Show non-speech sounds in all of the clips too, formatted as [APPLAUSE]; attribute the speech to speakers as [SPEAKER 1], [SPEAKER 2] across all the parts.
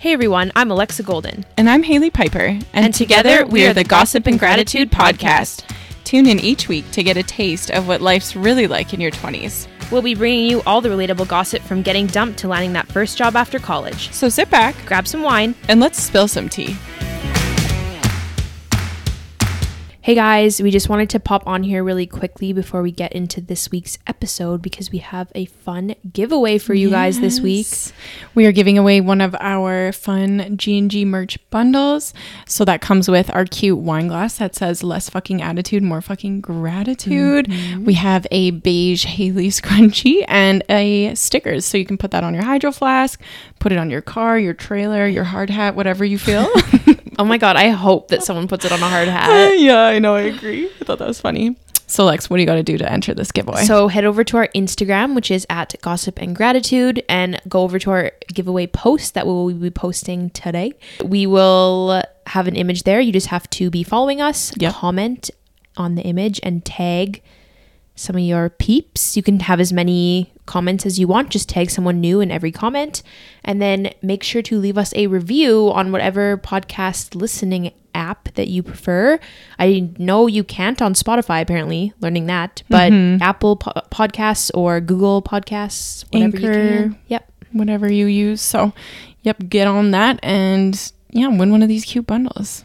[SPEAKER 1] Hey everyone, I'm Alexa Golden.
[SPEAKER 2] And I'm Haley Piper. And,
[SPEAKER 1] And together, we are the Gossip and Gratitude podcast.
[SPEAKER 2] Tune in each week to get a taste of what life's really like in your 20s.
[SPEAKER 1] We'll be bringing you all the relatable gossip from getting dumped to landing that first job after college.
[SPEAKER 2] So sit back
[SPEAKER 1] Grab some wine.
[SPEAKER 2] and let's spill some tea.
[SPEAKER 1] Hey guys, we just wanted to pop on here really quickly before we get into this week's episode because we have a fun giveaway for you guys this week.
[SPEAKER 2] We are giving away one of our fun G&G merch bundles. So that comes with our cute wine glass that says less fucking attitude, more fucking gratitude. Mm-hmm. We have a beige Haley scrunchie and a stickers. So you can put that on your hydro flask, put it on your car, your trailer, your hard hat, whatever you feel. [LAUGHS]
[SPEAKER 1] Oh my god, I hope that someone puts it on a hard hat. [LAUGHS]
[SPEAKER 2] yeah, I know. I agree. I thought that was funny. So, Lex, what do you got to do to enter this giveaway?
[SPEAKER 1] So head over to our Instagram, which is at Gossip and Gratitude, and go over to our giveaway post that we will be posting today. We will have an image there. You just have to be following us,
[SPEAKER 2] Yep.
[SPEAKER 1] comment on the image, and tag some of your peeps. You can have as many comments as you want. Just tag someone new in every comment, and then make sure to leave us a review on whatever podcast listening app that you prefer. I know you can't on Spotify, apparently, learning that, but mm-hmm. Apple po- Podcasts or Google Podcasts, whatever you
[SPEAKER 2] Anchor.
[SPEAKER 1] can. Yep.
[SPEAKER 2] whatever you use. So, yep, get on that and yeah, win one of these cute bundles.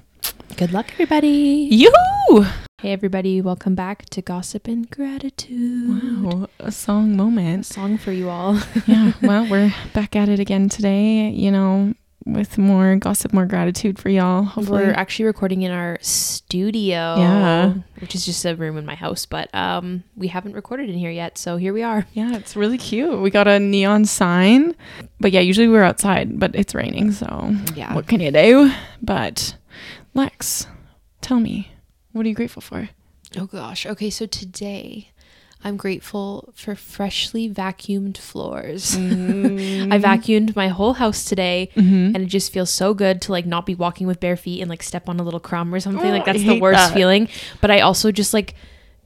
[SPEAKER 1] Good luck, everybody.
[SPEAKER 2] Yoo-hoo!
[SPEAKER 1] Hey, everybody. Welcome back to Gossip and Gratitude.
[SPEAKER 2] Wow, a song moment.
[SPEAKER 1] Song for you all. [LAUGHS]
[SPEAKER 2] yeah, well, we're back at it again today, you know, with more gossip, more gratitude for y'all. Hopefully.
[SPEAKER 1] We're actually recording in our studio.
[SPEAKER 2] Yeah.
[SPEAKER 1] Which is just a room in my house, but um we haven't recorded in here yet, so here we are.
[SPEAKER 2] yeah, it's really cute. We got a neon sign. But yeah, usually we're outside, but it's raining, so
[SPEAKER 1] Yeah.
[SPEAKER 2] what can you do? But Lex, tell me, what are you grateful for?
[SPEAKER 1] Oh gosh. Okay, so today I'm grateful for freshly vacuumed floors. [LAUGHS] I vacuumed my whole house today
[SPEAKER 2] Mm-hmm.
[SPEAKER 1] and it just feels so good to like not be walking with bare feet and like step on a little crumb or something.
[SPEAKER 2] Oh,
[SPEAKER 1] like
[SPEAKER 2] I
[SPEAKER 1] that's the worst
[SPEAKER 2] that.
[SPEAKER 1] feeling. But I also just like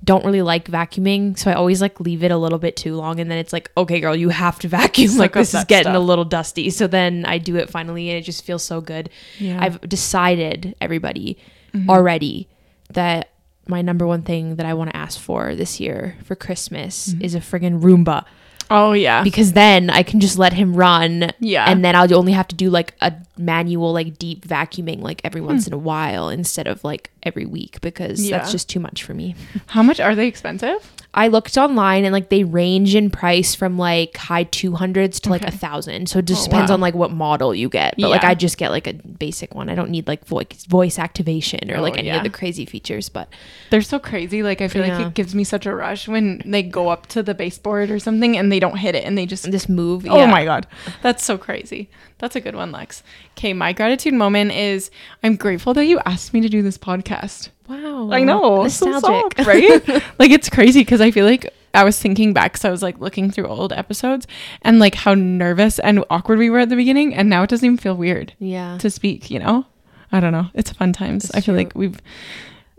[SPEAKER 1] don't really like vacuuming, so I always like leave it a little bit too long and then it's like, okay girl, you have to [LAUGHS] vacuum.
[SPEAKER 2] Suck
[SPEAKER 1] like this is getting a little dusty. So then I do it finally and it just feels so good.
[SPEAKER 2] Yeah.
[SPEAKER 1] I've decided everybody
[SPEAKER 2] Mm-hmm.
[SPEAKER 1] already that my number one thing that I want to ask for this year for Christmas
[SPEAKER 2] Mm-hmm.
[SPEAKER 1] is a friggin' Roomba
[SPEAKER 2] Oh yeah.
[SPEAKER 1] because then I can just let him run.
[SPEAKER 2] Yeah.
[SPEAKER 1] And then I'll only have to do like a manual, like deep vacuuming like every
[SPEAKER 2] Hmm.
[SPEAKER 1] once in a while instead of like every week because
[SPEAKER 2] Yeah.
[SPEAKER 1] that's just too much for me. [LAUGHS]
[SPEAKER 2] How much are they expensive?
[SPEAKER 1] I looked online and like they range in price from like high 200s to like a thousand. So it just
[SPEAKER 2] Oh,
[SPEAKER 1] depends
[SPEAKER 2] wow.
[SPEAKER 1] on like what model you get. But like I just get like a basic one. I don't need like voice voice activation or
[SPEAKER 2] Oh,
[SPEAKER 1] like any
[SPEAKER 2] yeah.
[SPEAKER 1] of the crazy features. But
[SPEAKER 2] They're so crazy. Like I feel
[SPEAKER 1] Yeah.
[SPEAKER 2] like it gives me such a rush when they go up to the baseboard or something and they don't hit it and they just
[SPEAKER 1] this move,
[SPEAKER 2] Oh
[SPEAKER 1] yeah.
[SPEAKER 2] my god. That's so crazy. That's a good one, Lex. Okay, my gratitude moment is I'm grateful that you asked me to do this podcast.
[SPEAKER 1] Wow.
[SPEAKER 2] I know. so
[SPEAKER 1] Nostalgic.
[SPEAKER 2] soft, right? [LAUGHS] like it's crazy because I feel like I was thinking back because I was like looking through old episodes and like how nervous and awkward we were at the beginning and now it doesn't even feel weird
[SPEAKER 1] yeah.
[SPEAKER 2] to speak, you know? I don't know. It's fun times.
[SPEAKER 1] It's
[SPEAKER 2] I feel
[SPEAKER 1] true.
[SPEAKER 2] like we've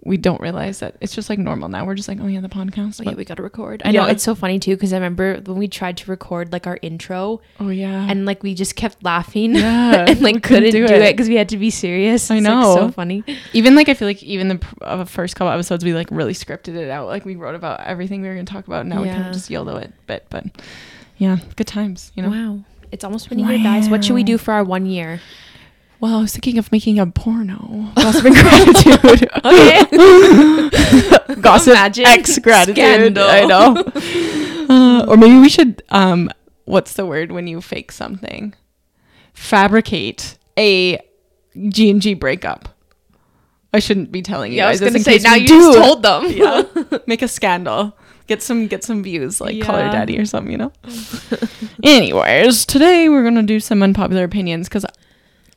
[SPEAKER 2] we don't realize that it's just like normal now. We're just like, oh yeah, the podcast.
[SPEAKER 1] Oh, yeah, we got to record. I know it's so funny too because I remember when we tried to record like our intro
[SPEAKER 2] oh yeah.
[SPEAKER 1] and like we just kept laughing
[SPEAKER 2] Yeah, [LAUGHS]
[SPEAKER 1] and like couldn't
[SPEAKER 2] couldn't
[SPEAKER 1] do it because we had to be serious.
[SPEAKER 2] I
[SPEAKER 1] It's, like,
[SPEAKER 2] know.
[SPEAKER 1] so funny.
[SPEAKER 2] even like I feel like even the pr- uh, first couple episodes we like really scripted it out. Like we wrote about everything we were gonna talk about. And Now we kind of just YOLO it bit, but yeah, good times. You know.
[SPEAKER 1] Wow. It's almost been a year, guys. What should we do for our one year?
[SPEAKER 2] Well, I was thinking of making a porno. [LAUGHS] [LAUGHS] Gossip and gratitude.
[SPEAKER 1] Okay.
[SPEAKER 2] Gossip
[SPEAKER 1] Imagine.
[SPEAKER 2] X gratitude.
[SPEAKER 1] Scandal.
[SPEAKER 2] I know. [LAUGHS] Uh, or maybe we should. Um, what's the word when you fake something? Fabricate a G and G breakup. I shouldn't be telling you
[SPEAKER 1] Yeah, I was gonna say now you
[SPEAKER 2] do.
[SPEAKER 1] just told them.
[SPEAKER 2] yeah make a scandal get some get some views like call her daddy or something you know anyways today we're gonna do some unpopular opinions because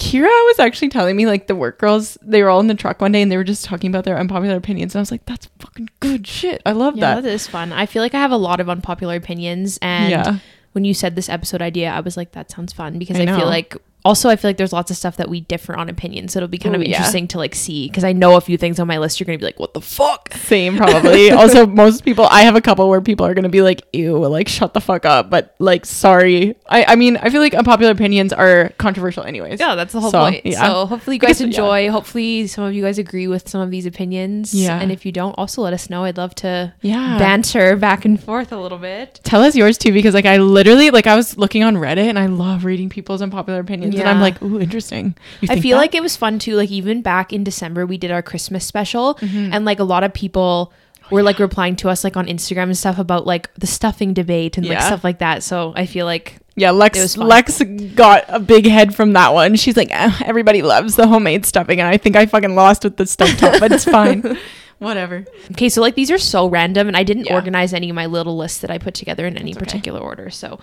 [SPEAKER 2] kira was actually telling me like the work girls they were all in the truck one day and they were just talking about their unpopular opinions and i was like that's fucking good shit i love
[SPEAKER 1] Yeah,
[SPEAKER 2] that
[SPEAKER 1] that is fun. I feel like I have a lot of unpopular opinions, and
[SPEAKER 2] Yeah.
[SPEAKER 1] when you said this episode idea, I was like, that sounds fun because
[SPEAKER 2] I
[SPEAKER 1] I, feel like also I feel like there's lots of stuff that we differ on opinions. So it'll be kind of
[SPEAKER 2] Ooh, yeah.
[SPEAKER 1] interesting to like see because I know a few things on my list. You're gonna be like, what the fuck?
[SPEAKER 2] Same, [LAUGHS] probably. also, most people, I have a couple where people are going to be like, ew, like, shut the fuck up. But, like, sorry. I, I mean, I feel like unpopular opinions are controversial, anyways.
[SPEAKER 1] Yeah, that's the whole
[SPEAKER 2] So,
[SPEAKER 1] point.
[SPEAKER 2] yeah.
[SPEAKER 1] So hopefully you guys
[SPEAKER 2] guess, yeah.
[SPEAKER 1] enjoy. Hopefully some of you guys agree with some of these opinions.
[SPEAKER 2] Yeah.
[SPEAKER 1] And if you don't, also let us know. I'd love to
[SPEAKER 2] Yeah.
[SPEAKER 1] banter back and forth a little bit.
[SPEAKER 2] Tell us yours too, because, like, I literally, like, I was looking on Reddit and I love reading people's unpopular opinions. And I'm like, ooh, interesting.
[SPEAKER 1] I feel
[SPEAKER 2] that?
[SPEAKER 1] like it was fun too. Like even back in December, we did our Christmas special,
[SPEAKER 2] Mm-hmm.
[SPEAKER 1] and like a lot of people were like replying to us like on Instagram and stuff about like the stuffing debate and like stuff like that. So I feel like
[SPEAKER 2] Yeah,
[SPEAKER 1] It was
[SPEAKER 2] Lex. Lex got a big head from that one. She's like, eh, everybody loves the homemade stuffing, and I think I fucking lost with the stovetop, but it's fine. [LAUGHS] [LAUGHS] Whatever.
[SPEAKER 1] okay, so like these are so random, and I didn't
[SPEAKER 2] Yeah.
[SPEAKER 1] organize any of my little lists that I put together in any
[SPEAKER 2] okay.
[SPEAKER 1] particular order. So,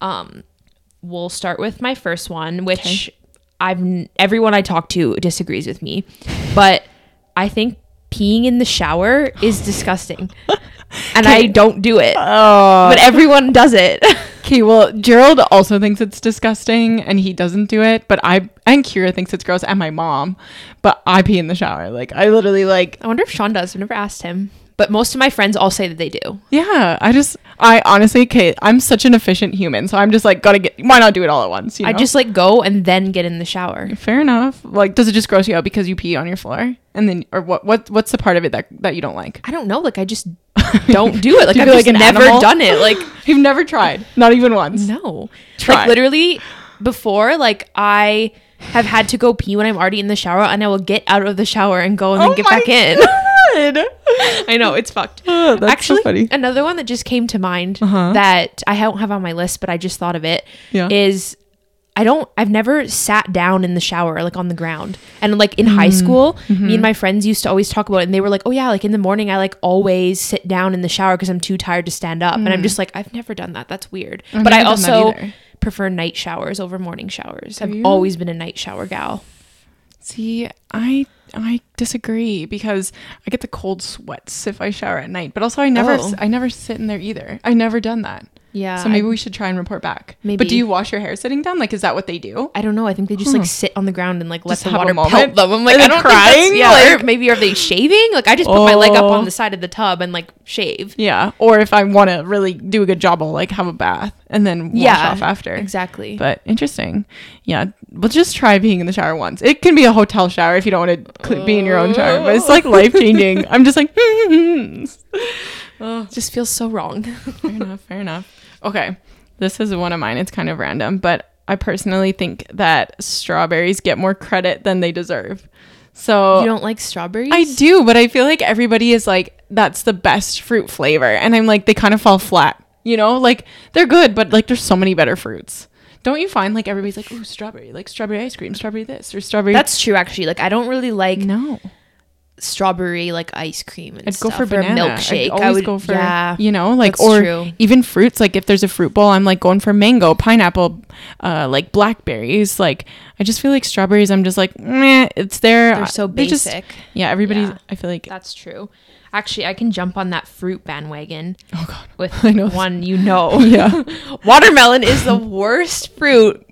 [SPEAKER 1] um, we'll start with my first one, which I've everyone I talk to disagrees with me, [LAUGHS] but I think peeing in the shower is [LAUGHS] disgusting, [LAUGHS] and I don't do it.
[SPEAKER 2] Oh,
[SPEAKER 1] but everyone does it.
[SPEAKER 2] okay. Well, Gerald also thinks it's disgusting, and he doesn't do it. But I and Kira thinks it's gross, and my mom. But I pee in the shower. Like I literally like.
[SPEAKER 1] I wonder if Sean does. I've never asked him. But most of my friends all say that they do.
[SPEAKER 2] Yeah, I just, I honestly, okay, I'm such an efficient human, so I'm just like, gotta get, why not do it all at once? You know?
[SPEAKER 1] I just like go and then get in the shower.
[SPEAKER 2] fair enough. Like, does it just gross you out because you pee on your floor, and then, or what? What? What's the part of it that that you don't like?
[SPEAKER 1] I don't know. Like I just [LAUGHS] don't do it. Like
[SPEAKER 2] Do
[SPEAKER 1] I've
[SPEAKER 2] like
[SPEAKER 1] never
[SPEAKER 2] animal?
[SPEAKER 1] done it. Like [LAUGHS]
[SPEAKER 2] You've never tried, not even once.
[SPEAKER 1] no.
[SPEAKER 2] Try.
[SPEAKER 1] Like literally before, like I have had to go pee when I'm already in the shower, and I will get out of the shower and go and then
[SPEAKER 2] Oh
[SPEAKER 1] get
[SPEAKER 2] my
[SPEAKER 1] back in. [LAUGHS]
[SPEAKER 2] God. [LAUGHS]
[SPEAKER 1] I know it's fucked. [LAUGHS]
[SPEAKER 2] Oh, that's
[SPEAKER 1] Actually,
[SPEAKER 2] so funny.
[SPEAKER 1] another one that just came to mind
[SPEAKER 2] Uh-huh.
[SPEAKER 1] that I don't have on my list, but I just thought of it is
[SPEAKER 2] Yeah.
[SPEAKER 1] Is I don't I've never sat down in the shower like on the ground. And like in
[SPEAKER 2] Mm.
[SPEAKER 1] high school,
[SPEAKER 2] Mm-hmm.
[SPEAKER 1] me and my friends used to always talk about it and they were like, "Oh yeah, like in the morning I like always sit down in the shower because I'm too tired to stand up." And I'm just like, "I've never done that. That's weird."
[SPEAKER 2] Mm. I've
[SPEAKER 1] but I
[SPEAKER 2] never done that
[SPEAKER 1] also prefer night showers over morning showers.
[SPEAKER 2] Do
[SPEAKER 1] I've
[SPEAKER 2] you?
[SPEAKER 1] always been a night shower gal.
[SPEAKER 2] See, I I disagree because I get the cold sweats if I shower at night. But also, I never
[SPEAKER 1] Oh.
[SPEAKER 2] I never sit in there either. I never done that.
[SPEAKER 1] Yeah.
[SPEAKER 2] so maybe we should try and report back.
[SPEAKER 1] Maybe.
[SPEAKER 2] But do you wash your hair sitting down? Like, is that what they do?
[SPEAKER 1] I don't know. I think they just
[SPEAKER 2] Huh.
[SPEAKER 1] like sit on the ground and like let
[SPEAKER 2] Just
[SPEAKER 1] the
[SPEAKER 2] have a
[SPEAKER 1] water pelt them. I'm like, I don't
[SPEAKER 2] crying?
[SPEAKER 1] Yeah,
[SPEAKER 2] Like-
[SPEAKER 1] or maybe are they shaving? Like I just put my leg up
[SPEAKER 2] Oh.
[SPEAKER 1] on the oh. side of the tub and like shave.
[SPEAKER 2] Yeah. Or if I want to really do a good job, I'll like have a bath and then wash
[SPEAKER 1] Yeah,
[SPEAKER 2] off after.
[SPEAKER 1] Exactly.
[SPEAKER 2] But interesting. Yeah. We'll just try being in the shower once. It can be a hotel shower if you don't want to cl- be in your own shower, but it's like oh. life changing. I'm just like,
[SPEAKER 1] It [LAUGHS] just feels so wrong.
[SPEAKER 2] fair enough. Fair enough. Okay. This is one of mine. It's kind of random, but I personally think that strawberries get more credit than they deserve. So
[SPEAKER 1] you don't like strawberries?
[SPEAKER 2] I do, but I feel like everybody is like, that's the best fruit flavor. And I'm like, they kind of fall flat. You know, like they're good, but like there's so many better fruits. Don't you find like everybody's like, ooh, strawberry, like strawberry ice cream, strawberry this, or strawberry.
[SPEAKER 1] That's true. Actually, like I don't really like
[SPEAKER 2] no.
[SPEAKER 1] Strawberry like ice cream and stuff.
[SPEAKER 2] I'd go for
[SPEAKER 1] or
[SPEAKER 2] banana.
[SPEAKER 1] milkshake.
[SPEAKER 2] I'd always
[SPEAKER 1] I would
[SPEAKER 2] go for,
[SPEAKER 1] yeah.
[SPEAKER 2] you know, like or
[SPEAKER 1] true.
[SPEAKER 2] even fruits. Like if there's a fruit bowl, I'm like going for mango, pineapple, uh, like blackberries. Like I just feel like strawberries. I'm just like, meh, it's there.
[SPEAKER 1] They're so
[SPEAKER 2] They just-
[SPEAKER 1] basic.
[SPEAKER 2] yeah, everybody.
[SPEAKER 1] Yeah.
[SPEAKER 2] I feel like.
[SPEAKER 1] That's true. Actually, I can jump on that fruit bandwagon
[SPEAKER 2] Oh god.
[SPEAKER 1] with [LAUGHS]
[SPEAKER 2] I know.
[SPEAKER 1] one you know. [LAUGHS]
[SPEAKER 2] Yeah. [LAUGHS]
[SPEAKER 1] watermelon is the worst fruit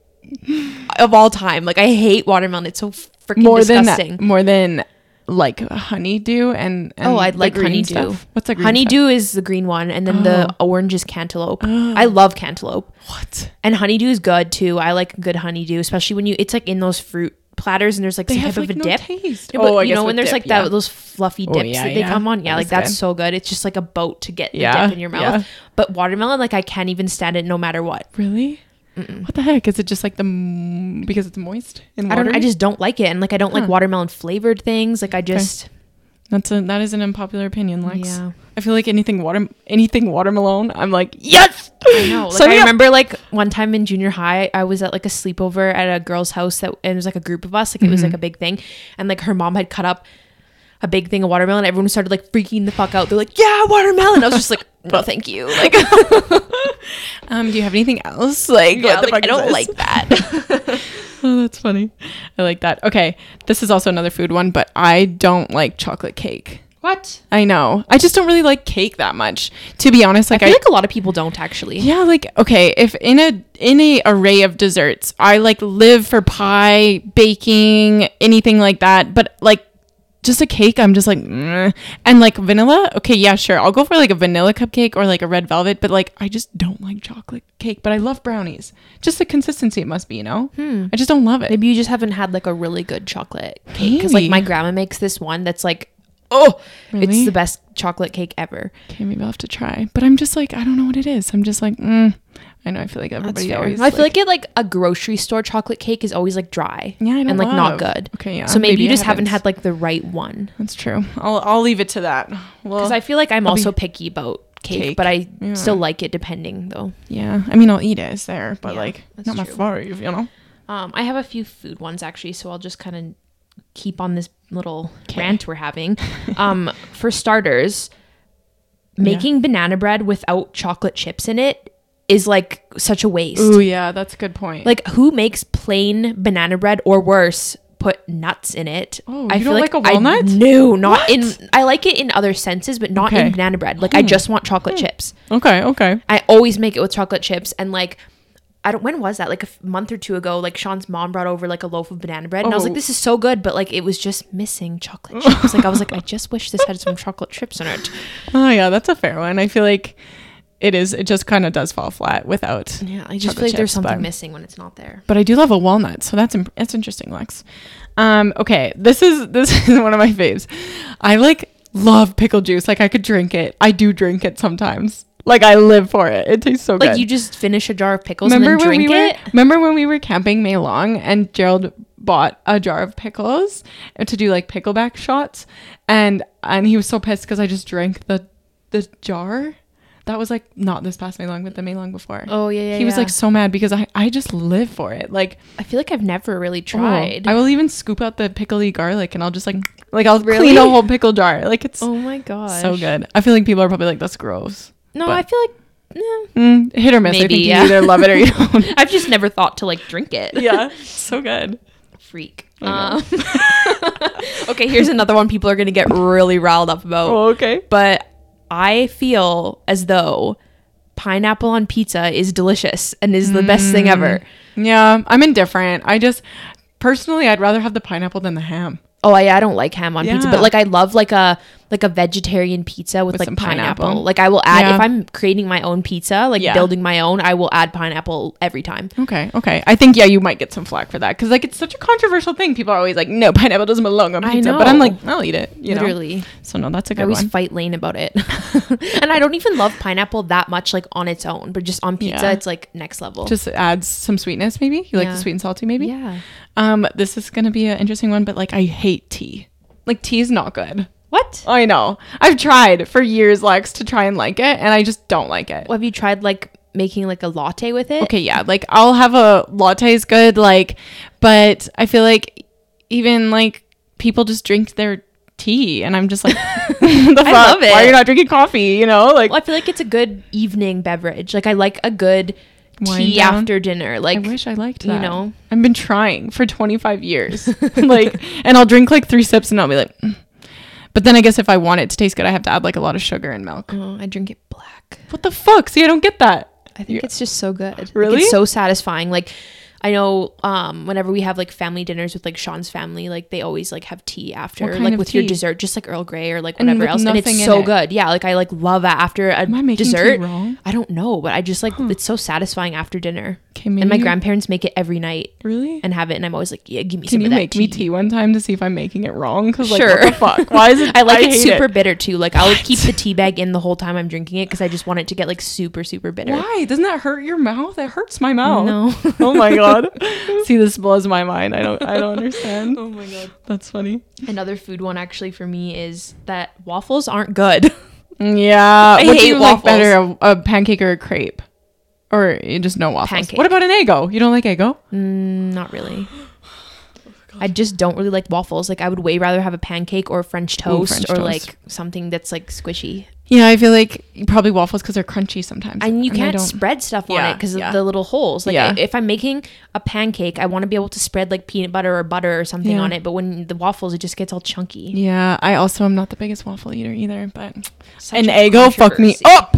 [SPEAKER 1] of all time. Like I hate watermelon. It's so freaking
[SPEAKER 2] more
[SPEAKER 1] disgusting.
[SPEAKER 2] than more than like honeydew and, and
[SPEAKER 1] Oh, I'd like honeydew.
[SPEAKER 2] stuff. What's the green
[SPEAKER 1] honeydew is the green one, and then the oh. orange is cantaloupe.
[SPEAKER 2] Oh.
[SPEAKER 1] I love cantaloupe.
[SPEAKER 2] What?
[SPEAKER 1] and honeydew is good too. I like good honeydew, especially when you it's like in those fruit platters, and there's like
[SPEAKER 2] They
[SPEAKER 1] some type
[SPEAKER 2] like
[SPEAKER 1] of a
[SPEAKER 2] no
[SPEAKER 1] dip.
[SPEAKER 2] taste.
[SPEAKER 1] Yeah, but
[SPEAKER 2] oh, I
[SPEAKER 1] you know when there's
[SPEAKER 2] dip,
[SPEAKER 1] like
[SPEAKER 2] yeah.
[SPEAKER 1] that those fluffy
[SPEAKER 2] Oh,
[SPEAKER 1] dips
[SPEAKER 2] yeah,
[SPEAKER 1] that they
[SPEAKER 2] yeah.
[SPEAKER 1] come on. Yeah,
[SPEAKER 2] That
[SPEAKER 1] like that's
[SPEAKER 2] good.
[SPEAKER 1] so good. It's just like a boat to get the
[SPEAKER 2] Yeah,
[SPEAKER 1] dip in your mouth.
[SPEAKER 2] yeah.
[SPEAKER 1] But watermelon, like I can't even stand it no matter what.
[SPEAKER 2] Really? What the heck? Is it just like the m- because it's moist and
[SPEAKER 1] I don't. I just don't like it, and like I don't like watermelon flavored things. Like I just
[SPEAKER 2] That's a that is an unpopular opinion, Lex.
[SPEAKER 1] yeah.
[SPEAKER 2] I feel like anything water anything watermelon, I'm like yes.
[SPEAKER 1] I know. [LAUGHS] Like
[SPEAKER 2] me
[SPEAKER 1] I
[SPEAKER 2] up.
[SPEAKER 1] remember like one time in junior high, I was at like a sleepover at a girl's house that and it was like a group of us. Like it was
[SPEAKER 2] Mm-hmm.
[SPEAKER 1] like a big thing. And like her mom had cut up a big thing of watermelon. Everyone started like freaking the fuck out. They're like, Yeah, watermelon. I was just like, No, thank you. [LAUGHS] Like, [LAUGHS]
[SPEAKER 2] Um, do you have anything else? Like,
[SPEAKER 1] yeah, like, I don't
[SPEAKER 2] this?
[SPEAKER 1] like that. [LAUGHS]
[SPEAKER 2] Oh, that's funny. I like that. Okay, this is also another food one, but I don't like chocolate cake.
[SPEAKER 1] What?
[SPEAKER 2] I know. I just don't really like cake that much. To be honest, like
[SPEAKER 1] I
[SPEAKER 2] I,
[SPEAKER 1] feel like a lot of people don't actually.
[SPEAKER 2] yeah, like okay, if in a in a array of desserts, I like live for pie, baking, anything like that, but like just a cake, I'm just like, mm. and like vanilla. Okay, yeah, sure, I'll go for like a vanilla cupcake or like a red velvet, but like I just don't like chocolate cake. But I love brownies. Just the consistency, it must be, you know. I just don't love it.
[SPEAKER 1] Maybe you just haven't had like a really good chocolate cake. Because like my grandma makes this one that's like, oh,
[SPEAKER 2] Really?
[SPEAKER 1] it's the best chocolate cake ever.
[SPEAKER 2] Okay, maybe I'll have to try. But I'm just like, I don't know what it is. I'm just like, mm. I know. I feel like everybody always.
[SPEAKER 1] I feel like it like a grocery store chocolate cake is always like dry
[SPEAKER 2] yeah,
[SPEAKER 1] and like not good.
[SPEAKER 2] Okay, yeah.
[SPEAKER 1] so maybe, you just haven't
[SPEAKER 2] haven't.
[SPEAKER 1] had like the right one.
[SPEAKER 2] That's true. I'll I'll leave it to that. Well,
[SPEAKER 1] Because I feel like I'm
[SPEAKER 2] I'll be-
[SPEAKER 1] also picky about cake,
[SPEAKER 2] Cake.
[SPEAKER 1] but I
[SPEAKER 2] Yeah.
[SPEAKER 1] still like it depending though.
[SPEAKER 2] yeah. I mean, I'll eat it. It's there, but
[SPEAKER 1] Yeah,
[SPEAKER 2] like not my
[SPEAKER 1] true.
[SPEAKER 2] fave, you know.
[SPEAKER 1] Um, I have a few food ones actually, so I'll just kind of keep on this little
[SPEAKER 2] 'Kay.
[SPEAKER 1] rant we're having. um, for starters, [LAUGHS] making banana bread without chocolate chips in it is like such a waste.
[SPEAKER 2] Oh yeah, that's a good point.
[SPEAKER 1] Like, who makes plain banana bread or worse? Put nuts in it.
[SPEAKER 2] Oh, you don't like a walnut?
[SPEAKER 1] I, no, not in. I like it in other senses, but not
[SPEAKER 2] Okay.
[SPEAKER 1] in banana bread. Like, I hmm. just want chocolate hmm. chips.
[SPEAKER 2] okay, okay.
[SPEAKER 1] I always make it with chocolate chips and like I don't when was that? Like a f- month or two ago, like Sean's mom brought over like a loaf of banana bread and I was like
[SPEAKER 2] Oh.
[SPEAKER 1] this is so good, but like it was just missing chocolate chips. like I was like I [LAUGHS] just wish this had some chocolate chips in it.
[SPEAKER 2] Oh yeah, that's a fair one. I feel like it is. It just kind of does fall flat without.
[SPEAKER 1] Yeah, I just feel like there's something
[SPEAKER 2] but-
[SPEAKER 1] missing when it's not there.
[SPEAKER 2] But I do love a walnut, so that's imp- that's interesting, Lex. Um, okay, this is [LAUGHS] this is one of my faves. I like love pickle juice. Like I could drink it. I do drink it sometimes. Like I live for it. It tastes so
[SPEAKER 1] Like
[SPEAKER 2] good.
[SPEAKER 1] Like you just finish a jar of pickles
[SPEAKER 2] remember
[SPEAKER 1] and then
[SPEAKER 2] when
[SPEAKER 1] drink
[SPEAKER 2] we
[SPEAKER 1] it.
[SPEAKER 2] were remember when we were camping May Long and Gerald bought a jar of pickles to do like pickleback shots and and he was so pissed because I just drank the the jar. That was like not this past May Long, but the May Long before.
[SPEAKER 1] Oh yeah, yeah.
[SPEAKER 2] he was
[SPEAKER 1] yeah.
[SPEAKER 2] like so mad because I, I just live for it. Like
[SPEAKER 1] I feel like I've never really
[SPEAKER 2] oh,
[SPEAKER 1] tried.
[SPEAKER 2] I will even scoop out the pickly garlic and I'll just like like I'll
[SPEAKER 1] Really?
[SPEAKER 2] clean a whole pickle jar. Like it's
[SPEAKER 1] oh my god.
[SPEAKER 2] so good. I feel like people are probably like that's gross.
[SPEAKER 1] No,
[SPEAKER 2] but-
[SPEAKER 1] I feel like no.
[SPEAKER 2] Mm, hit or miss. I
[SPEAKER 1] Maybe,
[SPEAKER 2] think
[SPEAKER 1] yeah.
[SPEAKER 2] you either love it or you [LAUGHS] don't.
[SPEAKER 1] I've just never thought to like drink it.
[SPEAKER 2] yeah, so good.
[SPEAKER 1] freak.
[SPEAKER 2] I
[SPEAKER 1] Um, [LAUGHS] [LAUGHS] okay, here's another one people are going to get really riled up about.
[SPEAKER 2] Oh, okay.
[SPEAKER 1] But I feel as though pineapple on pizza is delicious and is the best thing mm. ever.
[SPEAKER 2] Yeah, I'm indifferent. I just personally, I'd rather have the pineapple than the ham.
[SPEAKER 1] Oh, I, I don't like ham on pizza, but like I love like a like a vegetarian pizza with,
[SPEAKER 2] With
[SPEAKER 1] like pineapple.
[SPEAKER 2] pineapple.
[SPEAKER 1] Like I will add
[SPEAKER 2] Yeah.
[SPEAKER 1] if I'm creating my own pizza, like
[SPEAKER 2] Yeah.
[SPEAKER 1] building my own, I will add pineapple every time.
[SPEAKER 2] Okay, okay. I think yeah, you might get some flack for that because like it's such a controversial thing. People are always like, no, pineapple doesn't belong on pizza. But I'm like, I'll eat it. You know.
[SPEAKER 1] Literally.
[SPEAKER 2] So no, that's a good I
[SPEAKER 1] always
[SPEAKER 2] one.
[SPEAKER 1] fight Lane about it. [LAUGHS] and I don't even love pineapple that much like on its own, but just on pizza
[SPEAKER 2] Yeah.
[SPEAKER 1] it's like next level.
[SPEAKER 2] Just adds some sweetness, maybe. You like the sweet and salty, maybe.
[SPEAKER 1] yeah.
[SPEAKER 2] Um, this is gonna be an interesting one, but like I hate tea. Like tea is not good.
[SPEAKER 1] What?
[SPEAKER 2] I know. I've tried for years, Lex, to try and like it, and I just don't like it.
[SPEAKER 1] Well, have you tried like making like a latte with it?
[SPEAKER 2] okay yeah like i'll have a latte is good like but i feel like even like people just drink their tea and i'm just like [LAUGHS] [LAUGHS] the fuck?
[SPEAKER 1] I love it.
[SPEAKER 2] why are you not drinking coffee you know like
[SPEAKER 1] Well, I feel like it's a good evening beverage. Like I like a good tea
[SPEAKER 2] down?
[SPEAKER 1] after dinner. Like
[SPEAKER 2] i wish i liked that.
[SPEAKER 1] you know.
[SPEAKER 2] i've been trying for 25 years [LAUGHS] like and i'll drink like three sips and i'll be like "Mm." But then i guess if i want it to taste good i have to add like a lot of sugar and milk
[SPEAKER 1] oh, I drink it black.
[SPEAKER 2] what the fuck see i don't get that
[SPEAKER 1] I think
[SPEAKER 2] Yeah.
[SPEAKER 1] it's just so good. Like,
[SPEAKER 2] Really?
[SPEAKER 1] it's so satisfying. Like I know um whenever we have like family dinners with like Sean's family, like they always like have tea after, like with your dessert, just like Earl Grey or like whatever
[SPEAKER 2] with
[SPEAKER 1] else. And it's so
[SPEAKER 2] it?
[SPEAKER 1] good. Yeah, like I like love that after a
[SPEAKER 2] am i making
[SPEAKER 1] dessert.
[SPEAKER 2] tea wrong
[SPEAKER 1] I don't know, but I just like it's so satisfying after dinner.
[SPEAKER 2] okay
[SPEAKER 1] and my
[SPEAKER 2] you-
[SPEAKER 1] grandparents make it every night
[SPEAKER 2] really
[SPEAKER 1] and have it, and I'm always like, yeah, give me
[SPEAKER 2] can
[SPEAKER 1] some
[SPEAKER 2] you
[SPEAKER 1] of that
[SPEAKER 2] make me tea one time to see if I'm making it wrong? Because like,
[SPEAKER 1] Sure.
[SPEAKER 2] what the fuck? Why is [LAUGHS] it?
[SPEAKER 1] I like it
[SPEAKER 2] hate
[SPEAKER 1] super bitter too. Like I'll keep the tea bag in the whole time I'm drinking it because I just want it to get like super super bitter.
[SPEAKER 2] Why doesn't that hurt your mouth? It hurts my mouth.
[SPEAKER 1] No.
[SPEAKER 2] oh my god. [LAUGHS] [LAUGHS] See, this blows my mind. I don't. I don't understand. [LAUGHS]
[SPEAKER 1] oh my god.
[SPEAKER 2] That's funny.
[SPEAKER 1] Another food one actually for me is that waffles aren't good.
[SPEAKER 2] Yeah. [LAUGHS]
[SPEAKER 1] I
[SPEAKER 2] what do
[SPEAKER 1] hate
[SPEAKER 2] you like
[SPEAKER 1] waffles.
[SPEAKER 2] better, a, a pancake or a crepe, or just no waffles?
[SPEAKER 1] Pancake.
[SPEAKER 2] What about an Eggo? You don't like Eggo?
[SPEAKER 1] Mm, not really. I just don't really like waffles. Like I would way rather have a pancake or French toast
[SPEAKER 2] French
[SPEAKER 1] or
[SPEAKER 2] toast.
[SPEAKER 1] like something that's like squishy.
[SPEAKER 2] Yeah, I feel like probably waffles because they're crunchy sometimes.
[SPEAKER 1] And you can't spread stuff on
[SPEAKER 2] Yeah,
[SPEAKER 1] it because
[SPEAKER 2] yeah.
[SPEAKER 1] of the little holes. Like
[SPEAKER 2] Yeah.
[SPEAKER 1] if I'm making a pancake, I want to be able to spread like peanut butter or butter or something on it. But when the waffles, it just gets all chunky.
[SPEAKER 2] Yeah, I also am not the biggest waffle eater either, but
[SPEAKER 1] Such
[SPEAKER 2] an
[SPEAKER 1] a
[SPEAKER 2] Eggo fuck me up.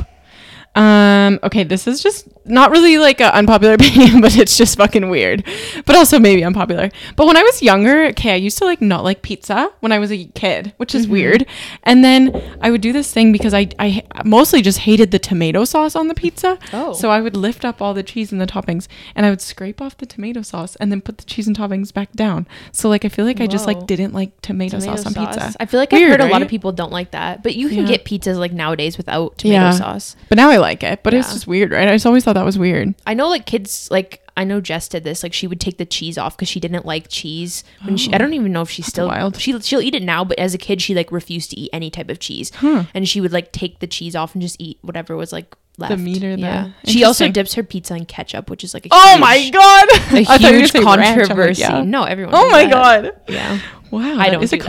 [SPEAKER 2] Um, okay, this is just not really like an unpopular [LAUGHS] opinion, but it's just fucking weird. But also maybe unpopular. But when I was younger, okay, I used to like not like pizza when I was a kid, which
[SPEAKER 1] Mm-hmm.
[SPEAKER 2] is weird. And then I would do this thing because I I mostly just hated the tomato sauce on the pizza.
[SPEAKER 1] Oh.
[SPEAKER 2] So I would lift up all the cheese and the toppings and I would scrape off the tomato sauce and then put the cheese and toppings back down. So like I feel like I just like didn't like tomato,
[SPEAKER 1] Tomato
[SPEAKER 2] sauce on pizza.
[SPEAKER 1] I feel like I've
[SPEAKER 2] Weird,
[SPEAKER 1] heard a lot of people don't like that, but you can
[SPEAKER 2] Yeah.
[SPEAKER 1] get pizzas like nowadays without tomato
[SPEAKER 2] Yeah.
[SPEAKER 1] sauce.
[SPEAKER 2] But now I like it. But it's just weird, right? I just always thought that was weird.
[SPEAKER 1] I know like kids like I know Jess did this. Like she would take the cheese off because she didn't like cheese. When she, I don't even know if she's still
[SPEAKER 2] wild.
[SPEAKER 1] She she'll eat it now, but as a kid, she like refused to eat any type of cheese, and she would like take the cheese off and just eat whatever was like left.
[SPEAKER 2] meat or the-
[SPEAKER 1] yeah. She also dips her pizza in ketchup, which is like a
[SPEAKER 2] Oh
[SPEAKER 1] huge,
[SPEAKER 2] my god!
[SPEAKER 1] a [LAUGHS]
[SPEAKER 2] I thought you were gonna
[SPEAKER 1] huge
[SPEAKER 2] say ranch. Like,
[SPEAKER 1] controversy.
[SPEAKER 2] yeah.
[SPEAKER 1] No, everyone.
[SPEAKER 2] Oh my
[SPEAKER 1] that.
[SPEAKER 2] god!
[SPEAKER 1] Yeah.
[SPEAKER 2] Wow,
[SPEAKER 1] I don't
[SPEAKER 2] is
[SPEAKER 1] do
[SPEAKER 2] a
[SPEAKER 1] though.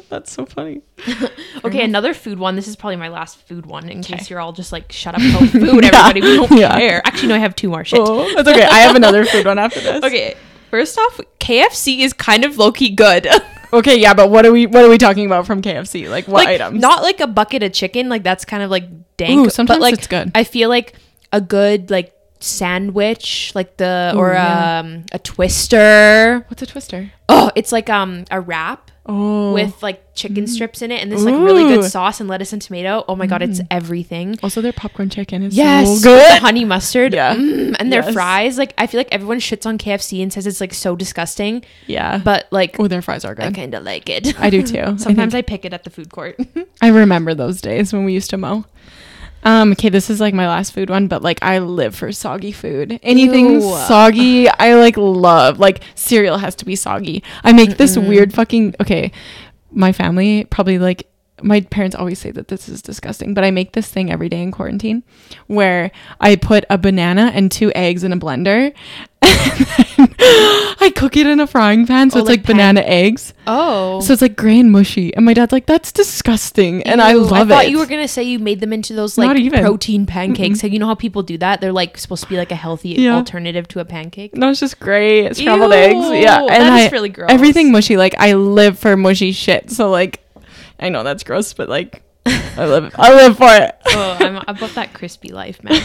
[SPEAKER 1] [LAUGHS]
[SPEAKER 2] That's so funny. [LAUGHS]
[SPEAKER 1] Okay, another food one. This is probably my last food one in case you're all just like shut up about [LAUGHS] food,
[SPEAKER 2] Yeah.
[SPEAKER 1] everybody. We don't
[SPEAKER 2] Yeah.
[SPEAKER 1] care. Actually, no, I have two more shit.
[SPEAKER 2] Oh, that's okay. I have another food one after this.
[SPEAKER 1] Okay, first off, KFC is kind of low key good.
[SPEAKER 2] Okay, yeah, but what are we what are we talking about from KFC? Like what
[SPEAKER 1] like
[SPEAKER 2] items?
[SPEAKER 1] not like a bucket of chicken, like that's kind of like dank.
[SPEAKER 2] Ooh, sometimes
[SPEAKER 1] but like
[SPEAKER 2] it's good.
[SPEAKER 1] I feel like a good like sandwich, like the or um a twister.
[SPEAKER 2] What's a twister?
[SPEAKER 1] Oh, it's like um a wrap
[SPEAKER 2] Oh,
[SPEAKER 1] with like chicken strips in it and this like really good sauce and lettuce and tomato. Oh my god, it's everything.
[SPEAKER 2] also their popcorn chicken is
[SPEAKER 1] Yes,
[SPEAKER 2] so
[SPEAKER 1] with
[SPEAKER 2] good.
[SPEAKER 1] the honey mustard.
[SPEAKER 2] Yeah.
[SPEAKER 1] Mm, and their
[SPEAKER 2] Yes.
[SPEAKER 1] fries. Like I feel like everyone shits on KFC and says it's like so disgusting,
[SPEAKER 2] Yeah,
[SPEAKER 1] but like
[SPEAKER 2] oh, their fries are good.
[SPEAKER 1] I kind of like it.
[SPEAKER 2] I do too. [LAUGHS]
[SPEAKER 1] Sometimes
[SPEAKER 2] I,
[SPEAKER 1] I pick it at the food court. [LAUGHS]
[SPEAKER 2] I remember those days when we used to mow. Um, okay, this is like my last food one, but like I live for soggy food. Anything
[SPEAKER 1] Ew.
[SPEAKER 2] soggy, I like love. Like cereal has to be soggy. I make this weird fucking okay. My family probably like my parents always say that this is disgusting, but I make this thing every day in quarantine where I put a banana and two eggs in a blender. [LAUGHS] I cook it in a frying pan, so
[SPEAKER 1] Oh,
[SPEAKER 2] it's
[SPEAKER 1] like
[SPEAKER 2] like, banana eggs.
[SPEAKER 1] Oh.
[SPEAKER 2] So it's like gray and mushy. And my dad's like, that's disgusting. And I love
[SPEAKER 1] I thought
[SPEAKER 2] it.
[SPEAKER 1] you were gonna say you made them into those like protein pancakes. Like, you know how people do that? They're like supposed to be like a healthy
[SPEAKER 2] Yeah.
[SPEAKER 1] alternative to a pancake.
[SPEAKER 2] no, it's just gray scrambled
[SPEAKER 1] Ew,
[SPEAKER 2] eggs. Yeah. And
[SPEAKER 1] that is
[SPEAKER 2] I,
[SPEAKER 1] really gross.
[SPEAKER 2] Everything mushy. Like I live for mushy shit. So like, I know that's gross, but like, I [LAUGHS] live, I live for it.
[SPEAKER 1] oh, I'm about that crispy life, man.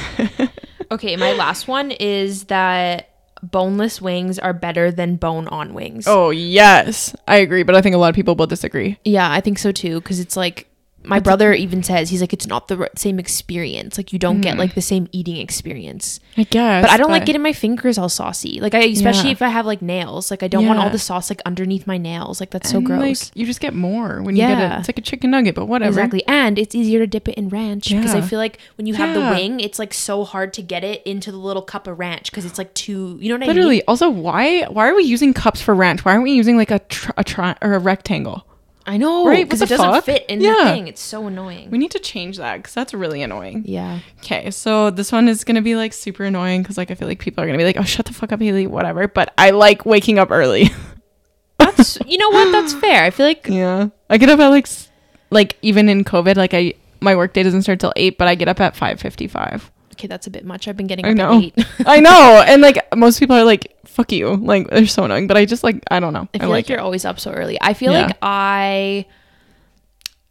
[SPEAKER 1] [LAUGHS] okay, my last one is that boneless wings are better than bone-on wings.
[SPEAKER 2] Oh yes, I agree. But I think a lot of people will disagree.
[SPEAKER 1] Yeah, I think so too. Because it's like my brother even says he's like it's not the same experience. Like you don't get mm. like the same eating experience.
[SPEAKER 2] I guess.
[SPEAKER 1] But I don't like getting my fingers all saucy. Like I especially
[SPEAKER 2] Yeah.
[SPEAKER 1] if I have like nails. Like I don't want all the sauce like underneath my nails. Like that's so gross.
[SPEAKER 2] Like, you just get more when you get it. It's like a chicken nugget, but whatever.
[SPEAKER 1] Exactly. And it's easier to dip it in ranch because I feel like when you have the wing, it's like so hard to get it into the little cup of ranch because it's like too, you know what I mean?
[SPEAKER 2] Literally. Also, why why are we using cups for ranch? Why aren't we using like a tr- a tri- or a rectangle?
[SPEAKER 1] I know.
[SPEAKER 2] Right,
[SPEAKER 1] Because it doesn't
[SPEAKER 2] fuck?
[SPEAKER 1] fit in the thing. It's so annoying.
[SPEAKER 2] We need to change that because that's really annoying.
[SPEAKER 1] yeah.
[SPEAKER 2] Okay, so this one is gonna be like super annoying because like I feel like people are gonna be like, "Oh, shut the fuck up, Haley," whatever. But I like waking up early. [LAUGHS]
[SPEAKER 1] That's, you know what? That's fair. I feel like
[SPEAKER 2] yeah, I get up at like like even in COVID, like I my work day doesn't start till eight, but I get up at five fifty five.
[SPEAKER 1] Okay, that's a bit much. I've been getting
[SPEAKER 2] I
[SPEAKER 1] up
[SPEAKER 2] know.
[SPEAKER 1] at eight. [LAUGHS]
[SPEAKER 2] I know, [LAUGHS] and like most people are like, "Fuck you," like they're so annoying. But I just like I don't know.
[SPEAKER 1] I
[SPEAKER 2] I,
[SPEAKER 1] feel
[SPEAKER 2] like,
[SPEAKER 1] like, you're always up so early. I feel
[SPEAKER 2] Yeah.
[SPEAKER 1] like I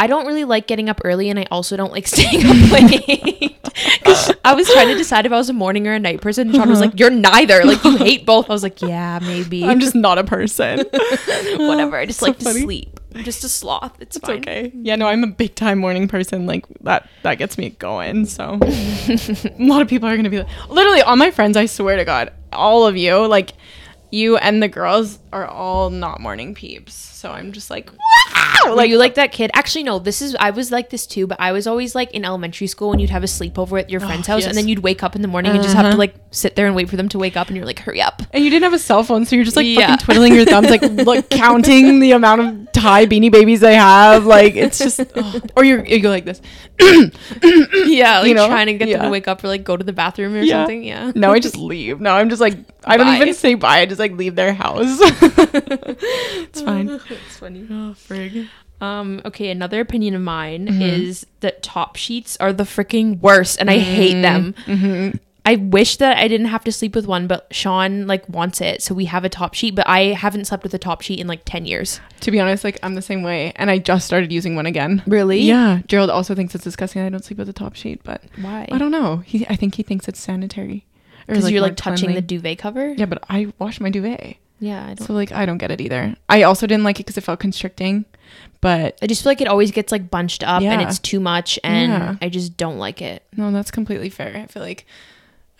[SPEAKER 1] I don't really like getting up early and I also don't like [LAUGHS] staying up late. 'Cause I was trying to decide if I was a morning or a night person. And Sean was like, uh-huh. You're neither. Like you hate both. I was like, Yeah, maybe.
[SPEAKER 2] I'm just not a person.
[SPEAKER 1] whatever. I just
[SPEAKER 2] So
[SPEAKER 1] like
[SPEAKER 2] funny.
[SPEAKER 1] to sleep. I'm just a sloth. It's,
[SPEAKER 2] It's
[SPEAKER 1] fine.
[SPEAKER 2] okay. Yeah, no, I'm a big time morning person. Like that that gets me going. So [LAUGHS] a lot of people are gonna be like literally all my friends, I swear to God, all of you, like you and the girls are all not morning peeps. So I'm just like.
[SPEAKER 1] Were
[SPEAKER 2] Like
[SPEAKER 1] you like that kid? Actually, no. This is I was like this too, but I was always like in elementary school when you'd have a sleepover at your friend's house,
[SPEAKER 2] yes.
[SPEAKER 1] and then you'd wake up in the morning and just have to
[SPEAKER 2] Uh-huh.
[SPEAKER 1] like sit there and wait for them to wake up, and you're like, hurry up.
[SPEAKER 2] and you didn't have a cell phone, so you're just like
[SPEAKER 1] Yeah.
[SPEAKER 2] fucking twiddling your thumbs, like [LAUGHS] look counting the amount of Ty beanie babies they have. Like it's just, [LAUGHS] oh. or you you go like this. [COUGHS]
[SPEAKER 1] yeah, [COUGHS] like
[SPEAKER 2] You know?
[SPEAKER 1] trying to get them to wake up or like go to the bathroom or
[SPEAKER 2] Yeah.
[SPEAKER 1] something. Yeah.
[SPEAKER 2] No, I just leave. No, I'm just like I don't
[SPEAKER 1] Bye.
[SPEAKER 2] even say bye. I just like leave their house. [LAUGHS] it's fine. [LAUGHS] [LAUGHS]
[SPEAKER 1] it's funny.
[SPEAKER 2] Oh frig.
[SPEAKER 1] Um, okay, another opinion of mine
[SPEAKER 2] Mm-hmm.
[SPEAKER 1] is that top sheets are the freaking worst and I hate them.
[SPEAKER 2] Mm-hmm.
[SPEAKER 1] I wish that I didn't have to sleep with one, but Sean like wants it, so we have a top sheet, but I haven't slept with a top sheet in like 10 years.
[SPEAKER 2] To be honest, like I'm the same way, and I just started using one again.
[SPEAKER 1] Really?
[SPEAKER 2] Yeah, Gerald also thinks it's disgusting. I don't sleep with a top sheet, but
[SPEAKER 1] Why?
[SPEAKER 2] I don't know. He, I think he thinks it's sanitary.
[SPEAKER 1] Because you're like touching
[SPEAKER 2] cleanly.
[SPEAKER 1] the duvet cover?
[SPEAKER 2] Yeah, but I wash my duvet,
[SPEAKER 1] Yeah, I don't
[SPEAKER 2] so like I don't get it either. I also didn't like it because it felt constricting, but
[SPEAKER 1] I just feel like it always gets like bunched up and it's too much and
[SPEAKER 2] Yeah.
[SPEAKER 1] I just don't like it.
[SPEAKER 2] no, that's completely fair. I feel like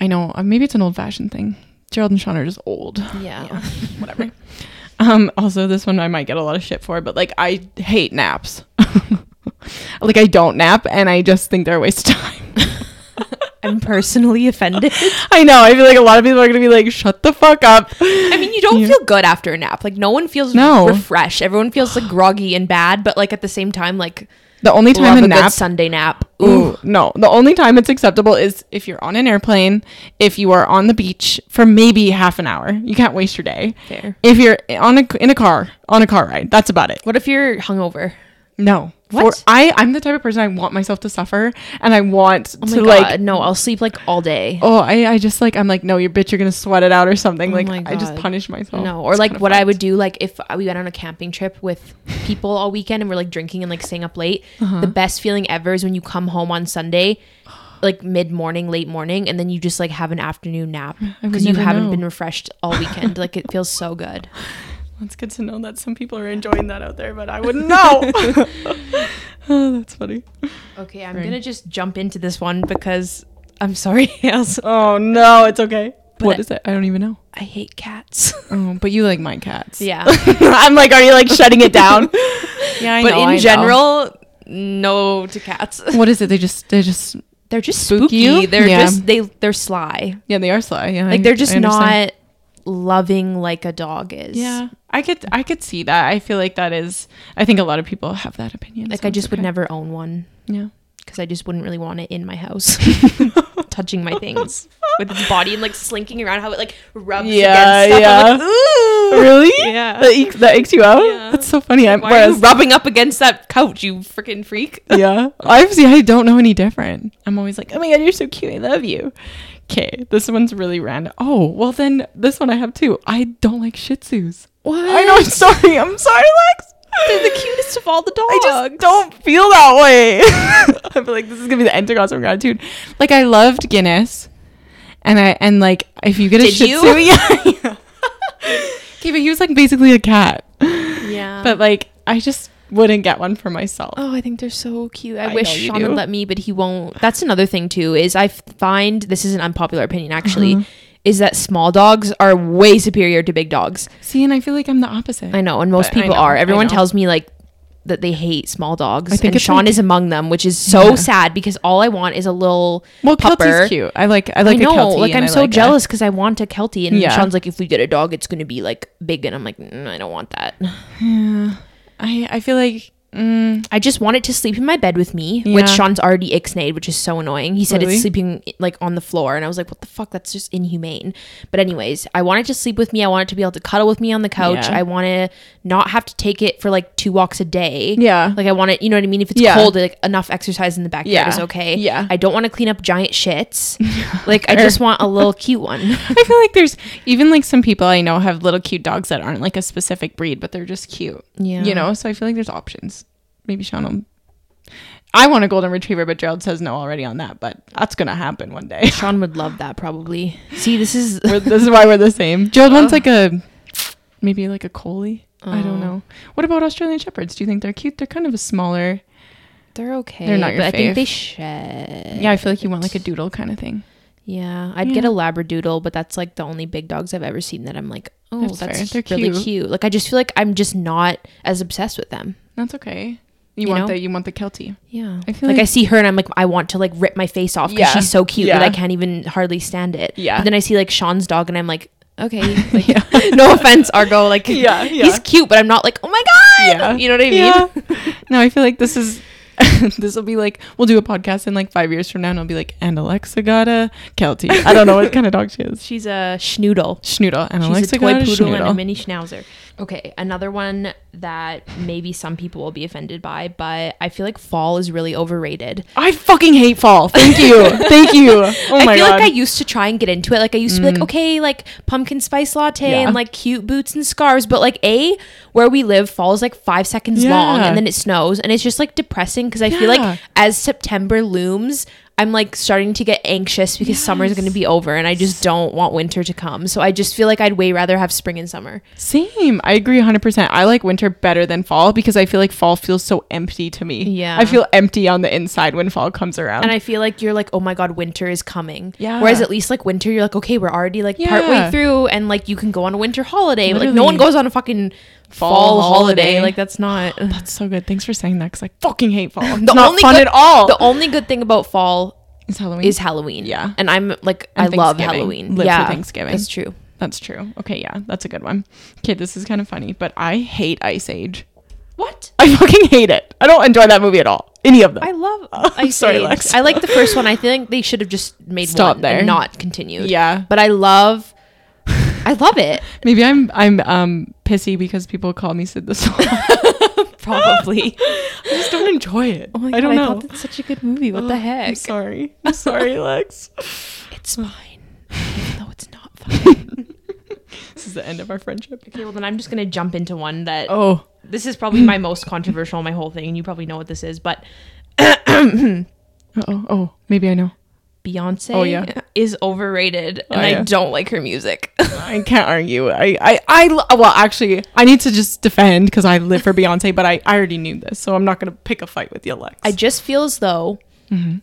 [SPEAKER 2] I know uh, maybe it's an old fashioned thing. Gerald and Sean are just old.
[SPEAKER 1] Yeah. [LAUGHS]
[SPEAKER 2] Yeah, whatever. [LAUGHS] um, also, this one I might get a lot of shit for, but like I hate naps. [LAUGHS] like I don't nap, and I just think they're a waste of time.
[SPEAKER 1] I'm personally offended. [LAUGHS]
[SPEAKER 2] I know. I feel like a lot of people are gonna be like, "Shut the fuck up."
[SPEAKER 1] I mean, you don't
[SPEAKER 2] Yeah.
[SPEAKER 1] feel good after a nap. Like no one feels
[SPEAKER 2] No.
[SPEAKER 1] refreshed. Everyone feels like groggy and bad, but like at the same time, like
[SPEAKER 2] The only time
[SPEAKER 1] a
[SPEAKER 2] a nap.
[SPEAKER 1] Sunday nap. Ooh.
[SPEAKER 2] Ooh, no. The only time it's acceptable is if you're on an airplane, if you are on the beach for maybe half an hour. You can't waste your day.
[SPEAKER 1] Fair.
[SPEAKER 2] If you're on a in a car, on a car ride, that's about it.
[SPEAKER 1] What if you're hungover?
[SPEAKER 2] No.
[SPEAKER 1] What?
[SPEAKER 2] For, I I'm the type of person I want myself to suffer and I want
[SPEAKER 1] Oh
[SPEAKER 2] to
[SPEAKER 1] god,
[SPEAKER 2] like
[SPEAKER 1] no! I'll sleep like all day.
[SPEAKER 2] Oh, I, I just like I'm like no, you bitch, you're gonna sweat it out or something.
[SPEAKER 1] Oh
[SPEAKER 2] like I just punish myself.
[SPEAKER 1] no, or
[SPEAKER 2] It's
[SPEAKER 1] like what I would do, like if we went on a camping trip with people all weekend and we're like drinking and like staying up late.
[SPEAKER 2] Uh-huh.
[SPEAKER 1] The best feeling ever is when you come home on Sunday, like mid morning, late morning, and then you just like have an afternoon nap because you haven't
[SPEAKER 2] know.
[SPEAKER 1] been refreshed all weekend. like it feels so good. [LAUGHS]
[SPEAKER 2] It's good to know that some people are enjoying that out there, but I wouldn't know. [LAUGHS] [LAUGHS] oh, that's funny.
[SPEAKER 1] Okay, I'm
[SPEAKER 2] Right.
[SPEAKER 1] gonna just jump into this one because I'm sorry, [LAUGHS] Else.
[SPEAKER 2] Oh no, it's okay.
[SPEAKER 1] But
[SPEAKER 2] what
[SPEAKER 1] I-
[SPEAKER 2] it? I don't even know.
[SPEAKER 1] I hate cats.
[SPEAKER 2] Oh, but you like my cats.
[SPEAKER 1] yeah,
[SPEAKER 2] I'm like, are you like shutting it down? yeah, I
[SPEAKER 1] but
[SPEAKER 2] know, I
[SPEAKER 1] in
[SPEAKER 2] know.
[SPEAKER 1] general, no to cats.
[SPEAKER 2] what is it? They just they just
[SPEAKER 1] They're just
[SPEAKER 2] Spook
[SPEAKER 1] spooky. They're
[SPEAKER 2] Yeah.
[SPEAKER 1] just they they're sly.
[SPEAKER 2] yeah they are sly. Yeah,
[SPEAKER 1] Like
[SPEAKER 2] I-
[SPEAKER 1] they're just not loving like a dog is.
[SPEAKER 2] Yeah, I could I could see that. I feel like that is. I think a lot of people have that opinion.
[SPEAKER 1] Like
[SPEAKER 2] so
[SPEAKER 1] I just would never own one
[SPEAKER 2] Yeah.
[SPEAKER 1] because I just wouldn't really want it in my house, [LAUGHS] [LAUGHS] touching my things with its body and like slinking around how it like rubs
[SPEAKER 2] Yeah,
[SPEAKER 1] against stuff.
[SPEAKER 2] yeah.
[SPEAKER 1] Like, Ooh.
[SPEAKER 2] Really?
[SPEAKER 1] Yeah.
[SPEAKER 2] That aches, that aches you out.
[SPEAKER 1] Yeah.
[SPEAKER 2] That's so funny. I'm
[SPEAKER 1] Why are you rubbing up against that couch, you freaking freak?
[SPEAKER 2] yeah. Obviously, I don't know any different. I'm always like, oh my god, you're so cute. I love you. Okay, this one's really random. Oh, well then this one I have too. I don't like Shih Tzus.
[SPEAKER 1] What?
[SPEAKER 2] I know. I'm sorry. I'm sorry, Lex.
[SPEAKER 1] They're the cutest of all the dogs.
[SPEAKER 2] I just don't feel that way. [LAUGHS] I feel like this is gonna be the end gospel gratitude. Like I loved Guinness, and I and like if you get a
[SPEAKER 1] Did
[SPEAKER 2] Shih
[SPEAKER 1] you?
[SPEAKER 2] Tzu, [LAUGHS] yeah. yeah. okay, but he was like basically a cat.
[SPEAKER 1] Yeah.
[SPEAKER 2] But like I just wouldn't get one for myself.
[SPEAKER 1] Oh, I think they're so cute. I,
[SPEAKER 2] I
[SPEAKER 1] wish Sean
[SPEAKER 2] do.
[SPEAKER 1] would let me, but he won't. That's another thing too. Is I find this is an unpopular opinion actually.
[SPEAKER 2] Uh-huh.
[SPEAKER 1] Is that small dogs are way superior to big dogs?
[SPEAKER 2] See, and I feel like I'm the opposite.
[SPEAKER 1] I know, and most
[SPEAKER 2] But
[SPEAKER 1] people
[SPEAKER 2] know,
[SPEAKER 1] are. Everyone tells me like that they hate small dogs,
[SPEAKER 2] I think
[SPEAKER 1] and Sean
[SPEAKER 2] like-
[SPEAKER 1] is among them, which is so
[SPEAKER 2] Yeah.
[SPEAKER 1] sad because all I want is a little.
[SPEAKER 2] well,
[SPEAKER 1] pupper.
[SPEAKER 2] Kelty's cute. I like I like
[SPEAKER 1] I know, like I'm so
[SPEAKER 2] like
[SPEAKER 1] jealous because I want a Kelty, and
[SPEAKER 2] Yeah.
[SPEAKER 1] Sean's like, if we get a dog, it's gonna be like big, and I'm like, mm, I don't want that.
[SPEAKER 2] Yeah. I I feel like mm,
[SPEAKER 1] I just want it to sleep in my bed with me,
[SPEAKER 2] Yeah.
[SPEAKER 1] which Sean's already ixnayed, which is so annoying. He said
[SPEAKER 2] Really?
[SPEAKER 1] it's sleeping like on the floor, and I was like, "What the fuck? That's just inhumane." But anyways, I want it to sleep with me. I want it to be able to cuddle with me on the couch.
[SPEAKER 2] Yeah.
[SPEAKER 1] I want to not have to take it for like two walks a day.
[SPEAKER 2] yeah.
[SPEAKER 1] Like I want it, you know what I mean? If it's
[SPEAKER 2] Yeah.
[SPEAKER 1] cold, like enough exercise in the backyard
[SPEAKER 2] Yeah.
[SPEAKER 1] is okay.
[SPEAKER 2] Yeah.
[SPEAKER 1] I don't want to clean up giant shits. [LAUGHS] like I just want a little cute one. [LAUGHS]
[SPEAKER 2] I feel like there's even like some people I know have little cute dogs that aren't like a specific breed, but they're just cute.
[SPEAKER 1] Yeah.
[SPEAKER 2] You know, so I feel like there's options. Maybe Sean will. I want a golden retriever, but Gerald says no already on that. But that's gonna happen one day.
[SPEAKER 1] Sean would love that probably. See, this is [LAUGHS]
[SPEAKER 2] this is why we're the same. Gerald wants oh. like a maybe like a collie. I
[SPEAKER 1] Oh.
[SPEAKER 2] don't know. What about Australian shepherds? Do you think they're cute? They're kind of a smaller.
[SPEAKER 1] they're okay.
[SPEAKER 2] They're not your
[SPEAKER 1] but I think they shed.
[SPEAKER 2] Yeah, I feel like you want like a doodle kind of thing.
[SPEAKER 1] Yeah, I'd get a labradoodle, but that's like the only big dogs I've ever seen that I'm like, oh,
[SPEAKER 2] That's
[SPEAKER 1] that's, really
[SPEAKER 2] cute.
[SPEAKER 1] cute. Like I just feel like I'm just not as obsessed with them.
[SPEAKER 2] That's okay. You,
[SPEAKER 1] You
[SPEAKER 2] want
[SPEAKER 1] know?
[SPEAKER 2] the you want the Keltie.
[SPEAKER 1] Yeah,
[SPEAKER 2] I feel
[SPEAKER 1] like,
[SPEAKER 2] like-
[SPEAKER 1] I see her and I'm like, I want to like rip my face off because
[SPEAKER 2] Yeah.
[SPEAKER 1] she's so cute that I can't even hardly stand it.
[SPEAKER 2] Yeah.
[SPEAKER 1] But then I see like Sean's dog and I'm like, okay. [LAUGHS] Like, [LAUGHS] no offense, Argo. Like, [LAUGHS]
[SPEAKER 2] Yeah, yeah.
[SPEAKER 1] he's cute, but I'm not like, oh my god.
[SPEAKER 2] Yeah.
[SPEAKER 1] You know what I mean?
[SPEAKER 2] Yeah. no, I feel like this is this will be like we'll do a podcast in like five years from now and it'll be like and Alexa got a Kelty. I don't know what kind of dog she is.
[SPEAKER 1] She's a schnoodle.
[SPEAKER 2] Schnoodle and
[SPEAKER 1] She's
[SPEAKER 2] Alexa
[SPEAKER 1] a toy
[SPEAKER 2] got a
[SPEAKER 1] poodle and a mini schnauzer. Okay, another one that maybe some people will be offended by, but I feel like fall is really overrated.
[SPEAKER 2] I fucking hate fall. Thank you. [LAUGHS] Thank you. Oh
[SPEAKER 1] I feel
[SPEAKER 2] god.
[SPEAKER 1] like I used to try and get into it. Like I used to be like,
[SPEAKER 2] Mm.
[SPEAKER 1] okay, like pumpkin spice latte
[SPEAKER 2] Yeah.
[SPEAKER 1] and like cute boots and scarves. But like a where we live, fall is like five seconds long
[SPEAKER 2] Yeah.
[SPEAKER 1] and then it snows and it's just like depressing because I feel
[SPEAKER 2] Yeah.
[SPEAKER 1] like as September looms, I'm like starting to get anxious because summer is going to be over and I just don't want winter to come. So I just feel like I'd way rather have spring and summer.
[SPEAKER 2] Same. I agree 100%. I like winter better than fall because I feel like fall feels so empty to me.
[SPEAKER 1] Yeah.
[SPEAKER 2] I feel empty on the inside when fall comes around.
[SPEAKER 1] And I feel like you're like, oh my god, winter is coming.
[SPEAKER 2] Yeah.
[SPEAKER 1] Whereas at least like winter, you're like, okay, we're already like
[SPEAKER 2] Yeah.
[SPEAKER 1] partway through, and like you can go on a winter holiday. But, like no one goes on a fucking fall,
[SPEAKER 2] Fall
[SPEAKER 1] holiday.
[SPEAKER 2] holiday.
[SPEAKER 1] Like that's not [GASPS]
[SPEAKER 2] That's so good. Thanks for saying that because I fucking hate fall. It's
[SPEAKER 1] the
[SPEAKER 2] not
[SPEAKER 1] only
[SPEAKER 2] fun
[SPEAKER 1] good,
[SPEAKER 2] at all.
[SPEAKER 1] The only good thing about fall
[SPEAKER 2] It's Halloween.
[SPEAKER 1] is Halloween.
[SPEAKER 2] Yeah.
[SPEAKER 1] and I'm like,
[SPEAKER 2] And
[SPEAKER 1] I love Halloween.
[SPEAKER 2] Live for
[SPEAKER 1] yeah,
[SPEAKER 2] Thanksgiving.
[SPEAKER 1] That's true.
[SPEAKER 2] That's true. Okay, yeah, that's a good one. Okay, this is kind of funny, but I hate Ice Age.
[SPEAKER 1] What?
[SPEAKER 2] I fucking hate it. I don't enjoy that movie at all. Any of them.
[SPEAKER 1] I love. [LAUGHS]
[SPEAKER 2] I'm sorry, Lex.
[SPEAKER 1] I like the first one. I think they should have just made
[SPEAKER 2] Stop
[SPEAKER 1] one
[SPEAKER 2] there.
[SPEAKER 1] and not continued.
[SPEAKER 2] yeah.
[SPEAKER 1] but I love. I love it.
[SPEAKER 2] Maybe I'm I'm um pissy because people call me Sid the Sloth. [LAUGHS]
[SPEAKER 1] Probably.
[SPEAKER 2] I just don't enjoy it.
[SPEAKER 1] Oh my
[SPEAKER 2] I don't
[SPEAKER 1] God,
[SPEAKER 2] know.
[SPEAKER 1] thought that's such a good movie. What the heck?
[SPEAKER 2] I'm
[SPEAKER 1] heck?
[SPEAKER 2] sorry. [LAUGHS] I'm sorry, Lex.
[SPEAKER 1] It's fine. Even though it's not [LAUGHS] fine.
[SPEAKER 2] This is the end of our friendship.
[SPEAKER 1] okay, well then I'm just gonna jump into one that
[SPEAKER 2] Oh.
[SPEAKER 1] this is probably my most controversial my whole thing, and you probably know what this is, but uh
[SPEAKER 2] Oh. Oh. Maybe I know.
[SPEAKER 1] Beyonce
[SPEAKER 2] Oh, yeah.
[SPEAKER 1] is overrated and
[SPEAKER 2] Oh,
[SPEAKER 1] I don't like her music. [LAUGHS]
[SPEAKER 2] I can't argue. I, I, I, well, actually, I need to just defend because I live for Beyonce, but I, I already knew this, so I'm not going to pick a fight with you, Lex.
[SPEAKER 1] I just feel as though
[SPEAKER 2] Mhm.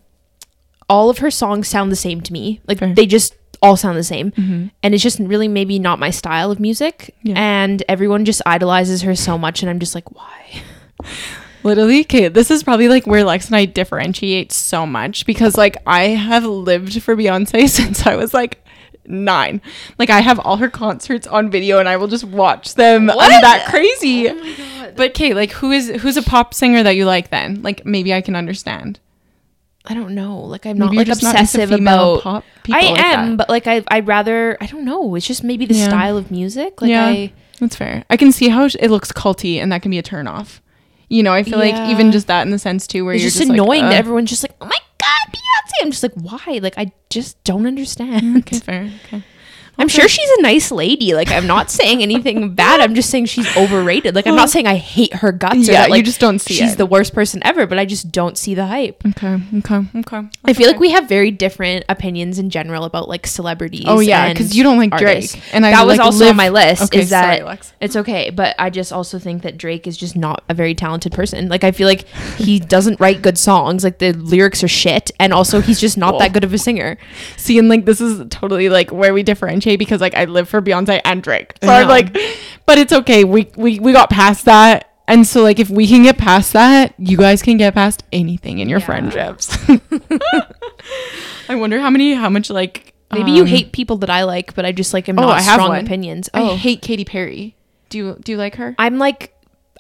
[SPEAKER 1] all of her songs sound the same to me. Like
[SPEAKER 2] Fair.
[SPEAKER 1] they just all sound the same.
[SPEAKER 2] Mhm.
[SPEAKER 1] And it's just really maybe not my style of music.
[SPEAKER 2] Yeah.
[SPEAKER 1] And everyone just idolizes her so much and I'm just like, why? [LAUGHS]
[SPEAKER 2] Literally, okay, this is probably like where Lex and I differentiate so much because like I have lived for Beyonce [LAUGHS] since I was like nine. Like I have all her concerts on video and I will just watch them. I'm
[SPEAKER 1] What?
[SPEAKER 2] that crazy.
[SPEAKER 1] Oh my god.
[SPEAKER 2] But okay, like who is who's a pop singer that you like then? Like maybe I can understand.
[SPEAKER 1] I don't know. Like I'm
[SPEAKER 2] Maybe
[SPEAKER 1] not like
[SPEAKER 2] not
[SPEAKER 1] obsessive
[SPEAKER 2] female
[SPEAKER 1] about
[SPEAKER 2] pop people
[SPEAKER 1] I
[SPEAKER 2] like
[SPEAKER 1] am,
[SPEAKER 2] that.
[SPEAKER 1] but like I I'd rather I don't know. It's just maybe the
[SPEAKER 2] Yeah.
[SPEAKER 1] style of music. Like
[SPEAKER 2] Yeah.
[SPEAKER 1] I
[SPEAKER 2] That's fair. I can see how it looks culty and that can be a turn off. You know, I feel like even just that in the sense too where
[SPEAKER 1] it's
[SPEAKER 2] you're
[SPEAKER 1] just,
[SPEAKER 2] just, like,
[SPEAKER 1] annoying that everyone's just like, oh my god, Beyonce. I'm just like, why? Like I just don't understand.
[SPEAKER 2] Mm, okay, fair. Okay.
[SPEAKER 1] I'm sure she's a nice lady. Like I'm not saying anything [LAUGHS] bad. I'm just saying she's overrated. Like I'm not saying I hate her guts. or
[SPEAKER 2] Yeah,
[SPEAKER 1] that,
[SPEAKER 2] you just don't see
[SPEAKER 1] She's
[SPEAKER 2] it.
[SPEAKER 1] the worst person ever. But I just don't see the hype.
[SPEAKER 2] Okay. Okay. Okay.
[SPEAKER 1] I feel like we have very different opinions in general about like celebrities.
[SPEAKER 2] Oh yeah, because you don't like
[SPEAKER 1] artists.
[SPEAKER 2] Drake, and I
[SPEAKER 1] that was
[SPEAKER 2] like,
[SPEAKER 1] also
[SPEAKER 2] live-
[SPEAKER 1] on my list.
[SPEAKER 2] Okay,
[SPEAKER 1] is that
[SPEAKER 2] sorry,
[SPEAKER 1] it's okay, but I just also think that Drake is just not a very talented person. Like I feel like he [LAUGHS] doesn't write good songs. Like the lyrics are shit, and also he's just not
[SPEAKER 2] Cool.
[SPEAKER 1] that good of a singer.
[SPEAKER 2] See, and like this is totally like where we differentiate because like I live for Beyonce and Drake, so
[SPEAKER 1] I
[SPEAKER 2] I'm like, but it's okay. We we we got past that, and so like if we can get past that, you guys can get past anything in your
[SPEAKER 1] Yeah.
[SPEAKER 2] friendships. [LAUGHS] [LAUGHS] I wonder how many, how much like
[SPEAKER 1] Maybe you
[SPEAKER 2] um,
[SPEAKER 1] hate people that I like, but I just like am
[SPEAKER 2] Oh,
[SPEAKER 1] not
[SPEAKER 2] I have
[SPEAKER 1] strong
[SPEAKER 2] one.
[SPEAKER 1] opinions.
[SPEAKER 2] I
[SPEAKER 1] Oh,
[SPEAKER 2] hate Katy Perry. Do you do you like her?
[SPEAKER 1] I'm like,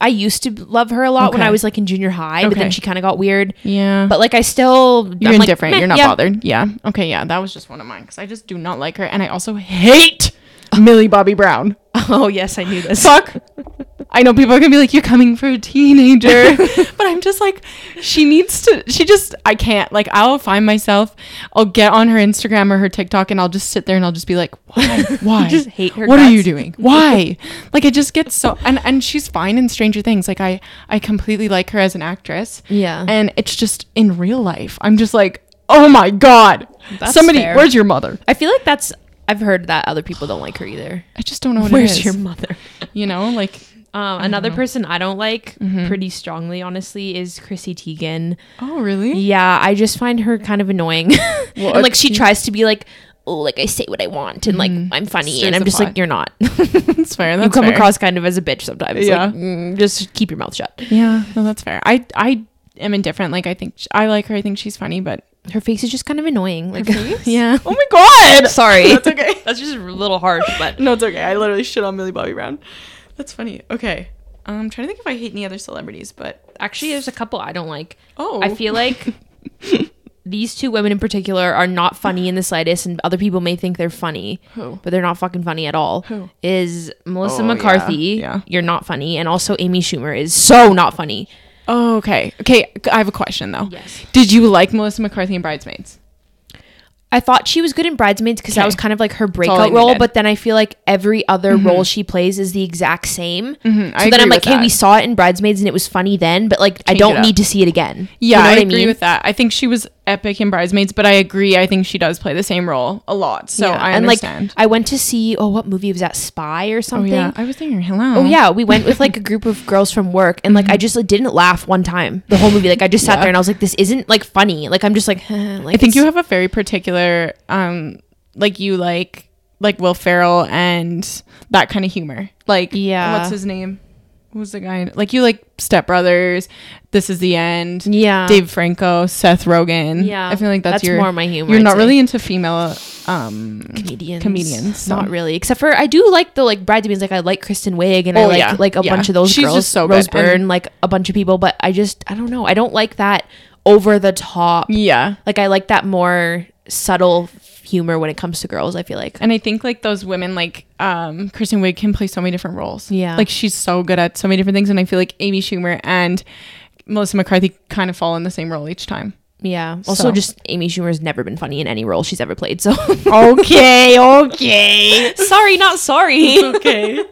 [SPEAKER 1] I used to love her a lot when
[SPEAKER 2] Okay.
[SPEAKER 1] I was like in junior high, but then she kind of got weird.
[SPEAKER 2] Yeah,
[SPEAKER 1] But like, I still
[SPEAKER 2] You're
[SPEAKER 1] I'm like,
[SPEAKER 2] indifferent.
[SPEAKER 1] meh,
[SPEAKER 2] You're not
[SPEAKER 1] yeah.
[SPEAKER 2] bothered. Yeah. Okay. Yeah. That was just one of mine because I just do not like her, and I also hate [LAUGHS] Millie Bobby Brown.
[SPEAKER 1] Oh yes, I knew this.
[SPEAKER 2] Fuck. [LAUGHS] I know people are gonna be like, "You're coming for a teenager," [LAUGHS] but I'm just like, she needs to. She just, I can't. Like, I'll find myself. I'll get on her Instagram or her TikTok, and I'll just sit there and I'll just be like, "Why? [LAUGHS] Why?
[SPEAKER 1] just hate her
[SPEAKER 2] What are you doing? Why?" [LAUGHS] like, it just gets so. And and she's fine in Stranger Things. Like, I I completely like her as an actress.
[SPEAKER 1] Yeah.
[SPEAKER 2] And it's just in real life, I'm just like, oh my god,
[SPEAKER 1] That's
[SPEAKER 2] somebody,
[SPEAKER 1] fair.
[SPEAKER 2] where's your mother?
[SPEAKER 1] I feel like that's. I've heard that other people don't like her either.
[SPEAKER 2] I just don't know what
[SPEAKER 1] Where's your mother?
[SPEAKER 2] you know, like,
[SPEAKER 1] Um, another
[SPEAKER 2] know.
[SPEAKER 1] person I don't like
[SPEAKER 2] Mhm.
[SPEAKER 1] pretty strongly, honestly, is Chrissy Teigen.
[SPEAKER 2] oh really?
[SPEAKER 1] Yeah, I just find her kind of annoying. [LAUGHS]
[SPEAKER 2] Well,
[SPEAKER 1] and [LAUGHS] like she tries to be like, oh, like I say what I want and like
[SPEAKER 2] Mhm.
[SPEAKER 1] I'm funny,
[SPEAKER 2] Stirs
[SPEAKER 1] and I'm just
[SPEAKER 2] pot.
[SPEAKER 1] like, you're not. [LAUGHS]
[SPEAKER 2] That's fair. That's
[SPEAKER 1] you come
[SPEAKER 2] fair.
[SPEAKER 1] across kind of as a bitch sometimes.
[SPEAKER 2] Yeah.
[SPEAKER 1] Like, mm, just keep your mouth shut.
[SPEAKER 2] Yeah, no, that's fair. I I am indifferent. Like I think sh- I like her. I think she's funny, but
[SPEAKER 1] Her face is just kind of annoying. Like,
[SPEAKER 2] face?
[SPEAKER 1] yeah.
[SPEAKER 2] Oh my god.
[SPEAKER 1] Sorry.
[SPEAKER 2] That's okay.
[SPEAKER 1] That's just a little harsh, but
[SPEAKER 2] No, it's okay. I literally shit on Millie Bobby Brown. That's funny. Okay. Um, I'm trying to think if I hate any other celebrities, but
[SPEAKER 1] actually, there's a couple I don't like.
[SPEAKER 2] oh,
[SPEAKER 1] I feel like [LAUGHS] these two women in particular are not funny in the slightest, and other people may think they're funny,
[SPEAKER 2] Who?
[SPEAKER 1] but they're not fucking funny at all.
[SPEAKER 2] Who?
[SPEAKER 1] Is Melissa
[SPEAKER 2] Oh, yeah,
[SPEAKER 1] McCarthy?
[SPEAKER 2] yeah.
[SPEAKER 1] You're not funny, and also Amy Schumer is so not funny.
[SPEAKER 2] Oh, okay. Okay, I have a question though.
[SPEAKER 1] Yes.
[SPEAKER 2] Did you like Melissa McCarthy and Bridesmaids?
[SPEAKER 1] I thought she was good in Bridesmaids because that was kind of like her breakout role,
[SPEAKER 2] needed.
[SPEAKER 1] but then I feel like every other role she plays is the exact same.
[SPEAKER 2] Mhm,
[SPEAKER 1] So then I'm like, hey, we saw it in Bridesmaids and it was funny then, but like I
[SPEAKER 2] Change it
[SPEAKER 1] don't need to see it again.
[SPEAKER 2] Yeah,
[SPEAKER 1] you know
[SPEAKER 2] I
[SPEAKER 1] what
[SPEAKER 2] agree with that. I think she was epic in Bridesmaids, but I agree. I think she does play the same role a lot. So
[SPEAKER 1] Yeah,
[SPEAKER 2] I
[SPEAKER 1] and
[SPEAKER 2] understand.
[SPEAKER 1] like I went to see oh what movie was that Spy or something?
[SPEAKER 2] oh yeah, I was thinking, hello.
[SPEAKER 1] Oh yeah, we went with like a group of girls from work, and like I just like, didn't laugh one time the whole movie. Like I just sat
[SPEAKER 2] Mm-hmm. Yeah.
[SPEAKER 1] there and I was like, this isn't like funny. Like I'm just like, [LAUGHS] like
[SPEAKER 2] I think you have a very particular, um, like you like like Will Ferrell and that kind of humor. Like
[SPEAKER 1] Yeah.
[SPEAKER 2] what's his name? Who's the guy? Like you like Step Brothers. This is the end.
[SPEAKER 1] yeah,
[SPEAKER 2] Dave Franco, Seth Rogen.
[SPEAKER 1] Yeah,
[SPEAKER 2] I feel like that's, your
[SPEAKER 1] more my humor.
[SPEAKER 2] You're
[SPEAKER 1] I'd
[SPEAKER 2] not
[SPEAKER 1] say.
[SPEAKER 2] really into female um
[SPEAKER 1] comedians.
[SPEAKER 2] comedians, so-
[SPEAKER 1] Not really. Except for I do like the like bridesmaids. Like I like Kristen Wiig and I
[SPEAKER 2] Oh,
[SPEAKER 1] like
[SPEAKER 2] yeah.
[SPEAKER 1] like a
[SPEAKER 2] Yeah.
[SPEAKER 1] bunch of those
[SPEAKER 2] She's
[SPEAKER 1] girls.
[SPEAKER 2] just so good.
[SPEAKER 1] Rose Byrne,
[SPEAKER 2] And-
[SPEAKER 1] like a bunch of people. But I just I don't know. I don't like that over the top.
[SPEAKER 2] yeah.
[SPEAKER 1] Like I like that more subtle humor when it comes to girls. I feel like.
[SPEAKER 2] And I think like those women like um Kristen Wiig can play so many different roles.
[SPEAKER 1] Yeah.
[SPEAKER 2] Like she's so good at so many different things and I feel like Amy Schumer and Melissa McCarthy kind of fall in the same role each time.
[SPEAKER 1] Yeah. Also,
[SPEAKER 2] So-
[SPEAKER 1] just Amy Schumer's never been funny in any role she's ever played. So [LAUGHS]
[SPEAKER 2] Okay, okay.
[SPEAKER 1] sorry, not sorry.
[SPEAKER 2] okay.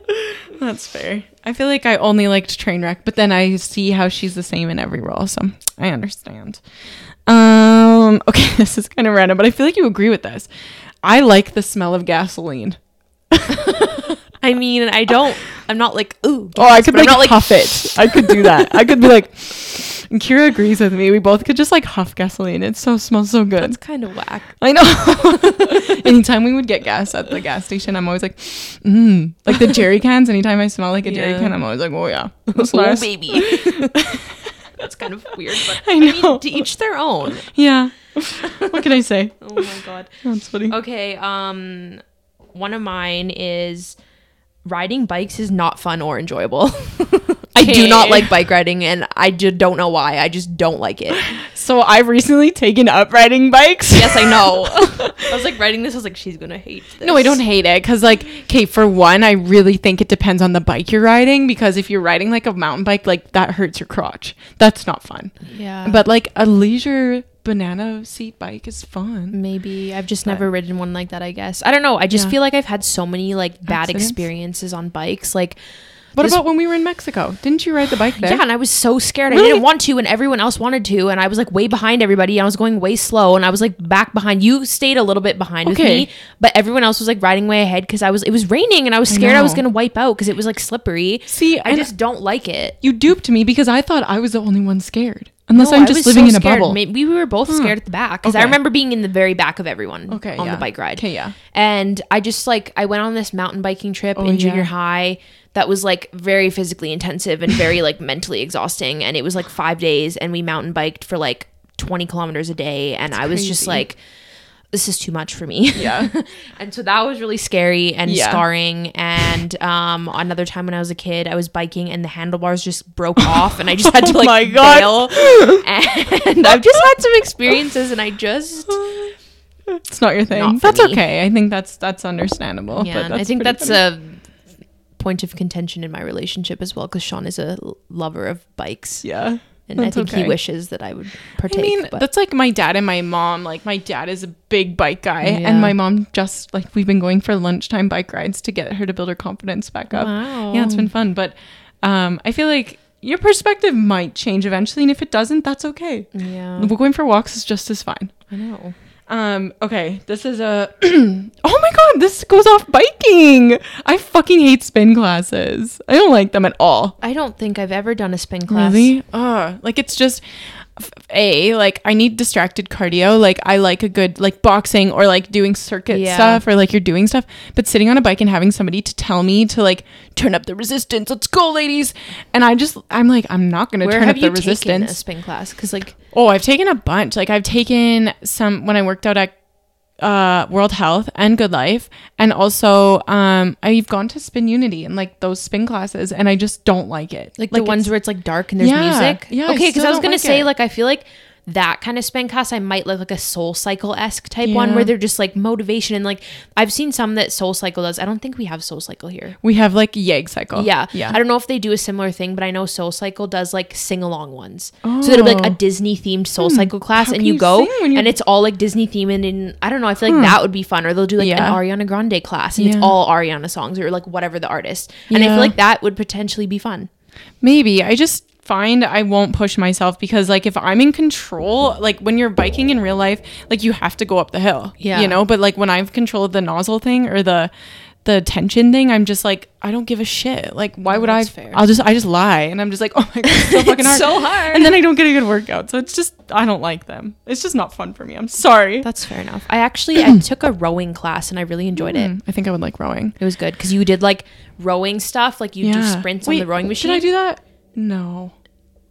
[SPEAKER 2] That's fair. I feel like I only liked Trainwreck, but then I see how she's the same in every role, so I understand. Um, [LAUGHS] okay, this is kind of random, but I feel like you agree with this. I like the smell of gasoline.
[SPEAKER 1] I mean, I don't. I'm not like ooh.
[SPEAKER 2] Oh, I could like,
[SPEAKER 1] not like
[SPEAKER 2] huff it. I could do that. I could be like, and [LAUGHS] Kira agrees with me. We both could just like huff gasoline. It so smells so good.
[SPEAKER 1] It's kind of whack.
[SPEAKER 2] I know. [LAUGHS] anytime we would get gas at the gas station, I'm always like, mm. Like the jerry cans. Anytime I smell like a jerry can, I'm always like, oh yeah, that's
[SPEAKER 1] Oh
[SPEAKER 2] nice.
[SPEAKER 1] baby. That's kind of weird, but [LAUGHS]
[SPEAKER 2] I
[SPEAKER 1] I,
[SPEAKER 2] know.
[SPEAKER 1] mean, to each their own.
[SPEAKER 2] Yeah. [LAUGHS] what can I say?
[SPEAKER 1] Oh my god.
[SPEAKER 2] That's funny.
[SPEAKER 1] Okay, um, one of mine is riding bikes is not fun or enjoyable. [LAUGHS] I do not like bike riding, and I just don't know why. I just don't like it.
[SPEAKER 2] So I've recently taken up riding bikes.
[SPEAKER 1] Yes, I know. [LAUGHS] I was like riding this. I was like, she's gonna hate this.
[SPEAKER 2] No, I don't hate it because, like, okay, for one, I really think it depends on the bike you're riding because if you're riding like a mountain bike, like that hurts your crotch. That's not fun.
[SPEAKER 1] Yeah,
[SPEAKER 2] But like a leisure banana seat bike is fun.
[SPEAKER 1] maybe I've just
[SPEAKER 2] But-
[SPEAKER 1] never ridden one like that. I guess I don't know. I just
[SPEAKER 2] Yeah.
[SPEAKER 1] feel like I've had so many like bad
[SPEAKER 2] Accidents?
[SPEAKER 1] experiences on bikes. Like,
[SPEAKER 2] What
[SPEAKER 1] This-
[SPEAKER 2] about when we were in Mexico? Didn't you ride the bike there?
[SPEAKER 1] yeah, and I was so scared. I didn't want to, and everyone else wanted to, and I was like way behind everybody. I was going way slow, and I was like back behind. You stayed a little bit behind with me, but everyone else was like riding way ahead because I was. It was raining, and I was scared I, was gonna wipe out because it was like slippery.
[SPEAKER 2] See,
[SPEAKER 1] I just don't like it.
[SPEAKER 2] you duped me because I thought I was the only one scared. Unless
[SPEAKER 1] No,
[SPEAKER 2] I'm just living
[SPEAKER 1] so
[SPEAKER 2] in a
[SPEAKER 1] scared.
[SPEAKER 2] bubble.
[SPEAKER 1] Maybe we were both scared at the back because I remember being in the very back of everyone
[SPEAKER 2] Okay,
[SPEAKER 1] on
[SPEAKER 2] yeah.
[SPEAKER 1] the bike ride.
[SPEAKER 2] Okay, yeah.
[SPEAKER 1] And I just like I went on this mountain biking trip
[SPEAKER 2] Oh,
[SPEAKER 1] in junior
[SPEAKER 2] yeah.
[SPEAKER 1] high that was like very physically intensive and very like [LAUGHS] mentally exhausting. And it was like five days, and we mountain biked for like twenty kilometers a day, and I was just like. This is too much for me.
[SPEAKER 2] Yeah. [LAUGHS]
[SPEAKER 1] and so that was really scary and
[SPEAKER 2] Yeah.
[SPEAKER 1] scarring. And um, another time when I was a kid, I was biking and the handlebars just broke [LAUGHS] off, and I just had to
[SPEAKER 2] Oh
[SPEAKER 1] like
[SPEAKER 2] my God.
[SPEAKER 1] bail. And I've just had some experiences, and I just
[SPEAKER 2] It's not your thing.
[SPEAKER 1] Not
[SPEAKER 2] that's
[SPEAKER 1] me.
[SPEAKER 2] okay. I think that's that's understandable.
[SPEAKER 1] yeah.
[SPEAKER 2] but
[SPEAKER 1] and I think that's
[SPEAKER 2] funny.
[SPEAKER 1] a point of contention in my relationship as well, because Sean is a lover of bikes,
[SPEAKER 2] yeah.
[SPEAKER 1] and I think he wishes that I would
[SPEAKER 2] I
[SPEAKER 1] partake.
[SPEAKER 2] mean,
[SPEAKER 1] but
[SPEAKER 2] that's like my dad and my mom. Like my dad is a big bike guy,
[SPEAKER 1] Yeah.
[SPEAKER 2] and my mom just like we've been going for lunchtime bike rides to get her to build her confidence back up.
[SPEAKER 1] wow,
[SPEAKER 2] Yeah, it's been fun, but um, I feel like your perspective might change eventually, and if it doesn't, that's okay.
[SPEAKER 1] yeah.
[SPEAKER 2] We're going for walks is just as fine.
[SPEAKER 1] I know.
[SPEAKER 2] Um, okay, this is a [CLEARS THROAT] Oh my god, this goes off biking. I fucking hate spin classes. I don't like them at all.
[SPEAKER 1] I don't think I've ever done a spin class.
[SPEAKER 2] Really? Uh, like it's just a like I need distracted cardio. Like I like a good like boxing or like doing circuit
[SPEAKER 1] Yeah.
[SPEAKER 2] stuff or like you're doing stuff. But sitting on a bike and having somebody to tell me to like turn up the resistance. Let's go, ladies. And I just I'm like I'm not gonna
[SPEAKER 1] Where
[SPEAKER 2] turn
[SPEAKER 1] have
[SPEAKER 2] up
[SPEAKER 1] you
[SPEAKER 2] the
[SPEAKER 1] taken a
[SPEAKER 2] resistance.
[SPEAKER 1] spin class? Because like
[SPEAKER 2] Oh, I've taken a bunch. Like I've taken some when I worked out at uh World Health and Good Life and also um I've gone to Spin Unity and like those spin classes and I just don't like it.
[SPEAKER 1] like, the ones where it's like dark and there's
[SPEAKER 2] Yeah.
[SPEAKER 1] music.
[SPEAKER 2] Yeah,
[SPEAKER 1] Okay, because
[SPEAKER 2] still
[SPEAKER 1] I was gonna
[SPEAKER 2] like
[SPEAKER 1] say
[SPEAKER 2] it.
[SPEAKER 1] like I feel like that kind of spin class I might look like a Soul Cycle esque type one where they're just like motivation and like I've seen some that Soul Cycle does. I don't think we have Soul Cycle here.
[SPEAKER 2] we have like Yeg cycle.
[SPEAKER 1] Yeah.
[SPEAKER 2] Yeah.
[SPEAKER 1] I don't know if they do a similar thing, but I know Soul Cycle does like sing along ones. So it'll be like a
[SPEAKER 2] Oh.
[SPEAKER 1] Disney themed Soul hmm. Cycle class
[SPEAKER 2] How
[SPEAKER 1] and you
[SPEAKER 2] you
[SPEAKER 1] go and it's all like Disney themed and, and I don't know, I feel like hmm. that would be fun. Or they'll do like
[SPEAKER 2] Yeah.
[SPEAKER 1] an Ariana Grande class and it's all Ariana songs or like whatever the artist. And I feel like that would potentially be fun.
[SPEAKER 2] Maybe. I just find I won't push myself because like if I'm in control, like when you're biking in real life, like you have to go up the hill.
[SPEAKER 1] Yeah.
[SPEAKER 2] You know, but like when I've controlled the nozzle thing or the the tension thing, I'm just like, I don't give a shit. Like, why would I?
[SPEAKER 1] that's fair.
[SPEAKER 2] I'll just, I just lie, and I'm just like, oh my god, it's so [LAUGHS] fucking hard.
[SPEAKER 1] so hard.
[SPEAKER 2] and then I don't get a good workout. So it's just, I don't like them. It's just not fun for me. I'm sorry.
[SPEAKER 1] That's fair enough. I actually I took a rowing class and I really enjoyed it.
[SPEAKER 2] Mm, I think I would like rowing.
[SPEAKER 1] It was good because you did like rowing stuff, like you do sprints on the rowing machine.
[SPEAKER 2] Did I do that? No.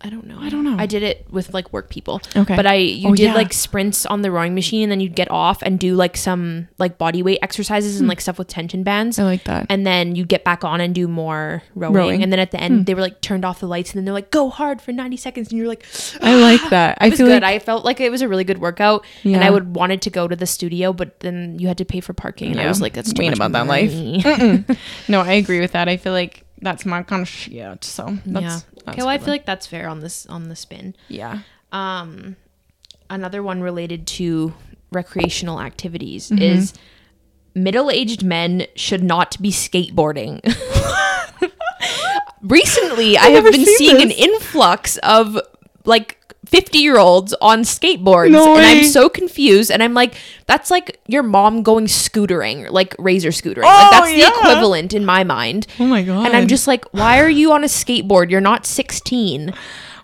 [SPEAKER 1] I don't know.
[SPEAKER 2] I don't know.
[SPEAKER 1] I did it with like work people.
[SPEAKER 2] Okay.
[SPEAKER 1] But I you
[SPEAKER 2] Oh,
[SPEAKER 1] did
[SPEAKER 2] yeah.
[SPEAKER 1] like sprints on the rowing machine and then you'd get off and do like some like body weight exercises and like stuff with tension bands.
[SPEAKER 2] I like that.
[SPEAKER 1] And then you get back on and do more rowing.
[SPEAKER 2] Rowing. Hmm.
[SPEAKER 1] And then at the end they were like turned off the lights and then they're like go hard for 90 seconds and you're like
[SPEAKER 2] I like that. I
[SPEAKER 1] it was
[SPEAKER 2] feel
[SPEAKER 1] good.
[SPEAKER 2] like
[SPEAKER 1] I felt like it was a really good workout
[SPEAKER 2] yeah.
[SPEAKER 1] and I would wanted to go to the studio but then you had to pay for parking and I was like that's too much
[SPEAKER 2] about that life. [LAUGHS] no, I agree with that. I feel like that's my kind of shit. So that's,
[SPEAKER 1] yeah.
[SPEAKER 2] that's
[SPEAKER 1] Okay, well I feel like that's fair on this on the spin.
[SPEAKER 2] yeah.
[SPEAKER 1] um another one related to recreational activities
[SPEAKER 2] Mm-hmm.
[SPEAKER 1] is middle-aged men should not be skateboarding [LAUGHS] recently i have been seeing an influx of like 50 year olds on skateboards
[SPEAKER 2] No
[SPEAKER 1] and i'm so confused and i'm like that's like your mom going scootering like razor scootering
[SPEAKER 2] Oh,
[SPEAKER 1] like that's the equivalent in my mind
[SPEAKER 2] Oh my god.
[SPEAKER 1] and i'm just like why are you on a skateboard you're not 16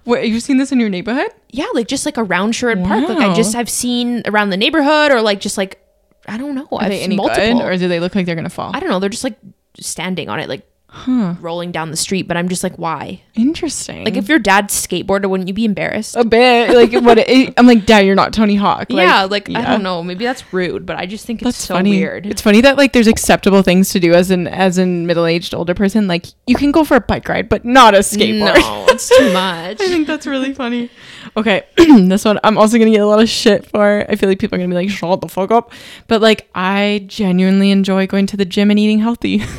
[SPEAKER 2] Wait, you've seen this in your neighborhood?
[SPEAKER 1] yeah, like just like around Sherwood Park. Like I
[SPEAKER 2] Wow.
[SPEAKER 1] just have seen around the neighborhood or like just like I don't know.
[SPEAKER 2] Are
[SPEAKER 1] I've
[SPEAKER 2] they any
[SPEAKER 1] multiple.
[SPEAKER 2] good, or do they look like they're gonna fall?
[SPEAKER 1] I don't know. They're just like standing on it, like
[SPEAKER 2] Huh.
[SPEAKER 1] rolling down the street. But I'm just like, why?
[SPEAKER 2] Interesting.
[SPEAKER 1] Like if your dad skateboarder, wouldn't you be embarrassed?
[SPEAKER 2] a bit like what? It, I'm like, Dad, you're not Tony Hawk.
[SPEAKER 1] yeah, like I don't know. Maybe that's rude, but I just think it's
[SPEAKER 2] That's
[SPEAKER 1] so
[SPEAKER 2] funny.
[SPEAKER 1] weird.
[SPEAKER 2] It's funny that like there's acceptable things to do as an as an middle aged older person. Like you can go for a bike ride, but not a skateboard.
[SPEAKER 1] No, [LAUGHS] it's too much.
[SPEAKER 2] I think that's really funny. Okay, [CLEARS THROAT] this one I'm also gonna get a lot of shit for. I feel like people are gonna be like, "Shut the fuck up," but like I genuinely enjoy going to the gym and eating healthy. [LAUGHS]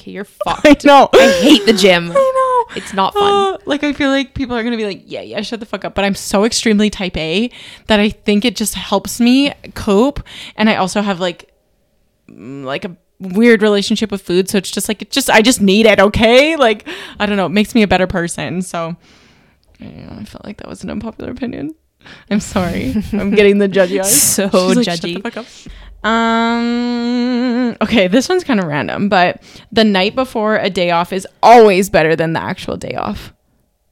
[SPEAKER 1] okay, you're fucked. [LAUGHS]
[SPEAKER 2] I know.
[SPEAKER 1] I hate the gym. [LAUGHS]
[SPEAKER 2] I know.
[SPEAKER 1] It's not fun.
[SPEAKER 2] Uh, like I feel like people are gonna be like, "Yeah, yeah, shut the fuck up." But I'm so extremely type A that I think it just helps me cope, and I also have like, mm, like a weird relationship with food. So it's just like it just I just need it. Okay, like I don't know, it makes me a better person. So. Yeah, I felt like that was an unpopular opinion. [LAUGHS] I'm sorry. I'm getting the judgy [LAUGHS] eyes.
[SPEAKER 1] So
[SPEAKER 2] She's like, "Shut
[SPEAKER 1] judgy.
[SPEAKER 2] the fuck up." Um. Okay, this one's kind of random, but the night before a day off is always better than the actual day off.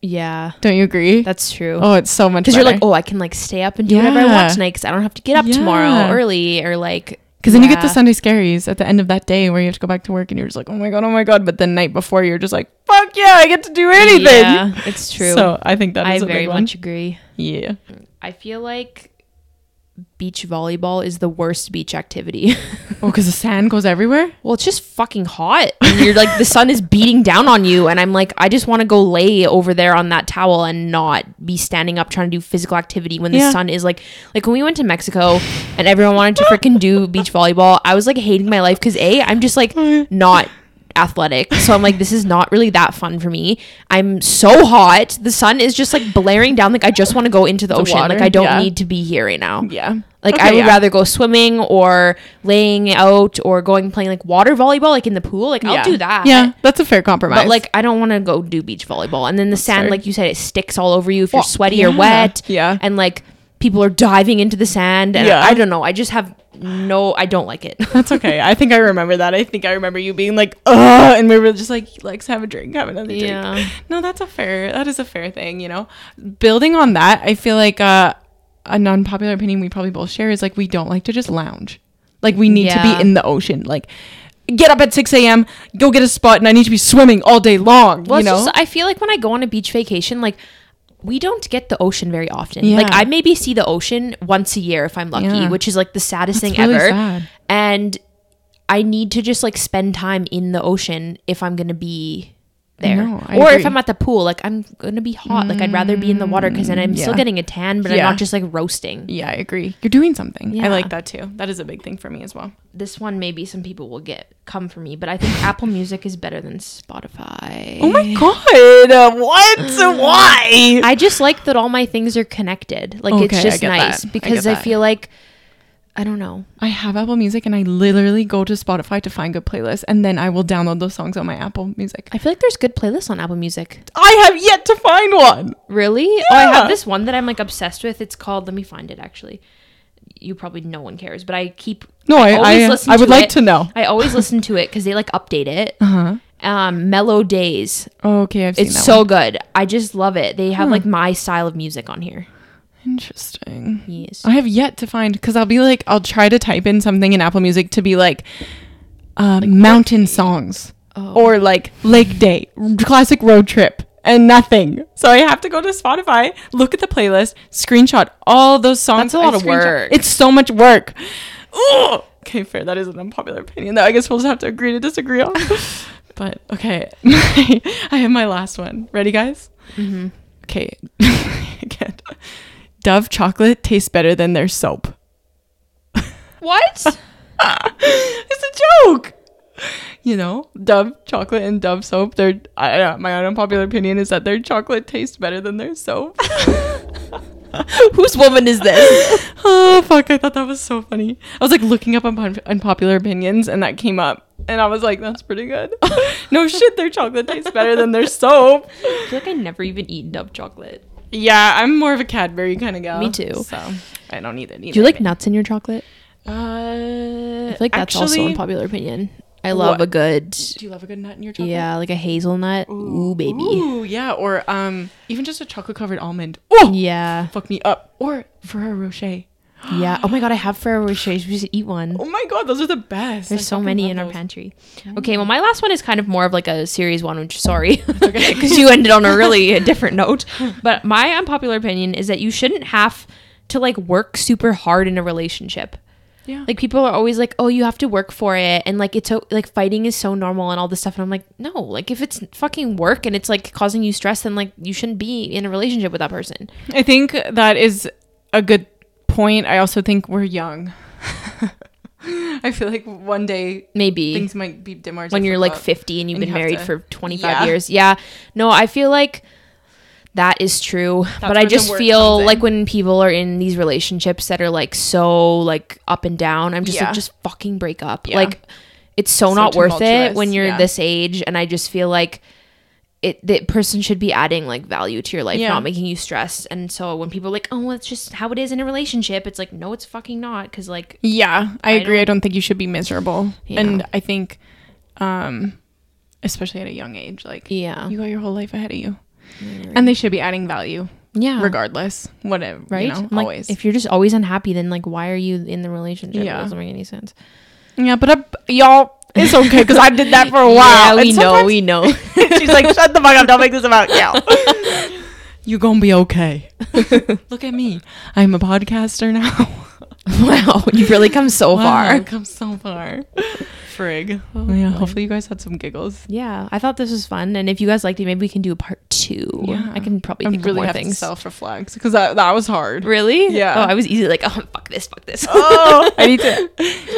[SPEAKER 1] Yeah,
[SPEAKER 2] Don't you agree?
[SPEAKER 1] that's true.
[SPEAKER 2] oh, it's so much.
[SPEAKER 1] because you're like, oh, I can like stay up and do whatever I want tonight because I don't have to get up
[SPEAKER 2] Yeah.
[SPEAKER 1] tomorrow early or like.
[SPEAKER 2] Because then you get the
[SPEAKER 1] Yeah.
[SPEAKER 2] Sunday scaries at the end of that day where you have to go back to work and you're just like, oh my god, oh my god. But the night before you're just like, fuck yeah, I get to do anything.
[SPEAKER 1] Yeah, it's [LAUGHS] true.
[SPEAKER 2] So I think that
[SPEAKER 1] I very
[SPEAKER 2] big one.
[SPEAKER 1] much agree.
[SPEAKER 2] Yeah.
[SPEAKER 1] I feel like beach volleyball is the worst beach activity. [LAUGHS]
[SPEAKER 2] Oh, because the sand goes everywhere.
[SPEAKER 1] well, it's just fucking hot. And you're like the sun is beating down on you and I'm like I just want to go lay over there on that towel and not be standing up trying to do physical activity when the
[SPEAKER 2] Yeah.
[SPEAKER 1] sun is like like when we went to Mexico and everyone wanted to freaking do beach volleyball, I was like hating my life cuz A, I'm just like [LAUGHS] not athletic. So I'm like, this is not really that fun for me. I'm so hot. The sun is just like blaring down. Like I just want to go into the,
[SPEAKER 2] The
[SPEAKER 1] ocean.
[SPEAKER 2] water,
[SPEAKER 1] Like I don't
[SPEAKER 2] yeah.
[SPEAKER 1] need to be here right now.
[SPEAKER 2] Yeah.
[SPEAKER 1] Like
[SPEAKER 2] Okay,
[SPEAKER 1] I would
[SPEAKER 2] yeah.
[SPEAKER 1] rather go swimming or laying out or going playing like water volleyball, like in the pool. Like
[SPEAKER 2] Yeah.
[SPEAKER 1] I'll do that.
[SPEAKER 2] Yeah, that's a fair compromise.
[SPEAKER 1] But like I don't want to go do beach volleyball. And then the sand,
[SPEAKER 2] fair.
[SPEAKER 1] like you said, it sticks all over you if you're
[SPEAKER 2] Well,
[SPEAKER 1] sweaty or wet.
[SPEAKER 2] Yeah.
[SPEAKER 1] And like people are diving into the sand. And
[SPEAKER 2] Yeah.
[SPEAKER 1] I don't know. I just have no, I don't like it. [LAUGHS]
[SPEAKER 2] That's okay. I think I remember that. I think I remember you being like, ugh, and we were just like, let's have a drink, have another drink.
[SPEAKER 1] Yeah.
[SPEAKER 2] No, that's a fair. That is a fair thing. You know, building on that, I feel like uh, a non-popular opinion we probably both share is like we don't like to just lounge. Like we need to be in the ocean. Like get up at six a.m., go get a spot, and I need to be swimming all day long.
[SPEAKER 1] Well,
[SPEAKER 2] you know,
[SPEAKER 1] just, I feel like when I go on a beach vacation, like we don't get the ocean very often.
[SPEAKER 2] Yeah.
[SPEAKER 1] Like I maybe see the ocean once a year if I'm lucky,
[SPEAKER 2] Yeah.
[SPEAKER 1] which is like the saddest
[SPEAKER 2] That's
[SPEAKER 1] thing
[SPEAKER 2] really
[SPEAKER 1] ever.
[SPEAKER 2] sad.
[SPEAKER 1] And I need to just like spend time in the ocean if I'm gonna be there.
[SPEAKER 2] I
[SPEAKER 1] or if. I'm at the pool, like I'm gonna be hot. like I'd rather be in the water because then I'm still getting a tan, but I'm not just like roasting.
[SPEAKER 2] yeah, I agree. You're doing something. I like that too. That is a big thing for me as well.
[SPEAKER 1] This one maybe some people will get come for me, but I think Apple [LAUGHS] Music is better than Spotify.
[SPEAKER 2] Oh my god! Uh, what? Why?
[SPEAKER 1] I just like that all my things are connected. Like
[SPEAKER 2] Okay,
[SPEAKER 1] it's just nice
[SPEAKER 2] that.
[SPEAKER 1] Because
[SPEAKER 2] get
[SPEAKER 1] I, feel like I don't know.
[SPEAKER 2] I have Apple Music and I literally go to Spotify to find good playlists and then I will download those songs on my Apple Music.
[SPEAKER 1] I feel like there's good playlists on Apple Music.
[SPEAKER 2] I have yet to find one.
[SPEAKER 1] Really? Oh, I have this one that I'm like obsessed with. It's called. Let me find it. Actually, you probably no one cares, but I keep.
[SPEAKER 2] No, I
[SPEAKER 1] always
[SPEAKER 2] I,
[SPEAKER 1] listen
[SPEAKER 2] I would like
[SPEAKER 1] it.
[SPEAKER 2] to know.
[SPEAKER 1] I always listen to it because they like update it. [LAUGHS]
[SPEAKER 2] Uh-huh.
[SPEAKER 1] Um, Mellow Days.
[SPEAKER 2] Oh, okay, I've seen
[SPEAKER 1] It's so
[SPEAKER 2] one.
[SPEAKER 1] good. I just love it. They have
[SPEAKER 2] Hmm.
[SPEAKER 1] like my style of music on here.
[SPEAKER 2] Interesting.
[SPEAKER 1] Yes.
[SPEAKER 2] I have yet to find because I'll be like I'll try to type in something in Apple Music to be like, uh, mountain songs
[SPEAKER 1] Oh.
[SPEAKER 2] or like lake day, classic road trip, and nothing. So I have to go to Spotify, look at the playlist, screenshot all those songs.
[SPEAKER 1] That's a lot
[SPEAKER 2] I
[SPEAKER 1] of work.
[SPEAKER 2] It's so much work. Ugh. Okay, fair. That is an unpopular opinion that I guess we'll just have to agree to disagree on. [LAUGHS] but okay, [LAUGHS] I have my last one. Ready, guys?
[SPEAKER 1] Mm-hmm.
[SPEAKER 2] Okay. [LAUGHS] Again. Dove chocolate tastes better than their soap.
[SPEAKER 1] What? [LAUGHS]
[SPEAKER 2] it's a joke. You know, Dove chocolate and Dove soap. They're I, uh, my unpopular opinion is that their chocolate tastes better than their soap. [LAUGHS]
[SPEAKER 1] Whose woman is this? [LAUGHS]
[SPEAKER 2] oh fuck! I thought that was so funny. I was like looking up unpo- unpopular opinions, and that came up, and I was like, "That's pretty good." no shit, their chocolate tastes better than their soap.
[SPEAKER 1] I feel like I never even eaten Dove chocolate.
[SPEAKER 2] Yeah, I'm more of a Cadbury kind of gal.
[SPEAKER 1] Me too.
[SPEAKER 2] So I don't need it.
[SPEAKER 1] Do you like nuts in your chocolate?
[SPEAKER 2] Uh,
[SPEAKER 1] I feel like that's also
[SPEAKER 2] actually,
[SPEAKER 1] an unpopular opinion. I love
[SPEAKER 2] What?
[SPEAKER 1] a good,
[SPEAKER 2] Do you love a good nut in your chocolate?
[SPEAKER 1] yeah, like a hazelnut. Ooh, baby.
[SPEAKER 2] Ooh, yeah, or um, even just a chocolate covered almond. Oh,
[SPEAKER 1] Yeah,
[SPEAKER 2] fuck me up. Or Ferrero Rocher.
[SPEAKER 1] Yeah. Oh my god, I have Ferrero Rochers. We should eat one.
[SPEAKER 2] Oh my god, those are the best.
[SPEAKER 1] There's
[SPEAKER 2] I
[SPEAKER 1] so many in our pantry. Mm. Okay, well, my last one is kind of more of like a series one, which sorry, [LAUGHS] because [LAUGHS] you ended on a really [LAUGHS] different note. But my unpopular opinion is that you shouldn't have to like work super hard in a relationship.
[SPEAKER 2] Yeah.
[SPEAKER 1] Like people are always like, "Oh, you have to work for it," and like it's so like fighting is so normal and all this stuff. And I'm like, no, like if it's fucking work and it's like causing you stress, then like you shouldn't be in a relationship with that person.
[SPEAKER 2] I think that is a good point. I also think we're young. [LAUGHS] I feel like one day
[SPEAKER 1] Maybe
[SPEAKER 2] things might be dimmer
[SPEAKER 1] when you're like 50 and you've
[SPEAKER 2] and
[SPEAKER 1] been
[SPEAKER 2] you
[SPEAKER 1] married
[SPEAKER 2] to-
[SPEAKER 1] for 25
[SPEAKER 2] Yeah.
[SPEAKER 1] years. Yeah. No, I feel like that is true. but I just feel like when people are in these relationships that are like so like up and down, I'm just
[SPEAKER 2] Yeah.
[SPEAKER 1] like just fucking break up.
[SPEAKER 2] Yeah.
[SPEAKER 1] Like it's so,
[SPEAKER 2] So
[SPEAKER 1] not worth it when you're this age and I just feel like it the person should be adding like value to your life,
[SPEAKER 2] Yeah.
[SPEAKER 1] not making you stressed. And so when people are like, "Oh, it's just how it is in a relationship." It's like, "No, it's fucking not." Cuz like
[SPEAKER 2] Yeah, I,
[SPEAKER 1] I
[SPEAKER 2] agree. I don't think you should be miserable.
[SPEAKER 1] Yeah.
[SPEAKER 2] And I think, um, especially at a young age, like
[SPEAKER 1] yeah.
[SPEAKER 2] you got your whole life ahead of you, and they should be adding value
[SPEAKER 1] yeah.
[SPEAKER 2] regardless. Whatever,
[SPEAKER 1] right?
[SPEAKER 2] You know,
[SPEAKER 1] like,
[SPEAKER 2] always.
[SPEAKER 1] if you're just always unhappy, then like, why are you in the relationship?
[SPEAKER 2] Yeah.
[SPEAKER 1] It doesn't make any sense.
[SPEAKER 2] yeah, but I, y'all, it's okay because I did that for a [LAUGHS] while.
[SPEAKER 1] Yeah, we know, we [LAUGHS] know.
[SPEAKER 2] She's like, shut the fuck up. Don't make this about you. [LAUGHS] You're gonna be okay. Look at me. I'm a podcaster now. [LAUGHS]
[SPEAKER 1] wow, you've really come so
[SPEAKER 2] Wow,
[SPEAKER 1] far.
[SPEAKER 2] I've come so far. Frig. [LAUGHS]
[SPEAKER 1] Oh,
[SPEAKER 2] yeah, hopefully you guys had some giggles.
[SPEAKER 1] Yeah, I thought this was fun, and if you guys liked it, maybe we can do a part two.
[SPEAKER 2] Yeah.
[SPEAKER 1] I can probably
[SPEAKER 2] I
[SPEAKER 1] think
[SPEAKER 2] really
[SPEAKER 1] of more
[SPEAKER 2] have to
[SPEAKER 1] things.
[SPEAKER 2] self reflect because that, that was hard.
[SPEAKER 1] Really?
[SPEAKER 2] Yeah.
[SPEAKER 1] Oh, I was easily like, [LAUGHS] oh, fuck this, fuck this.
[SPEAKER 2] Oh, I need to.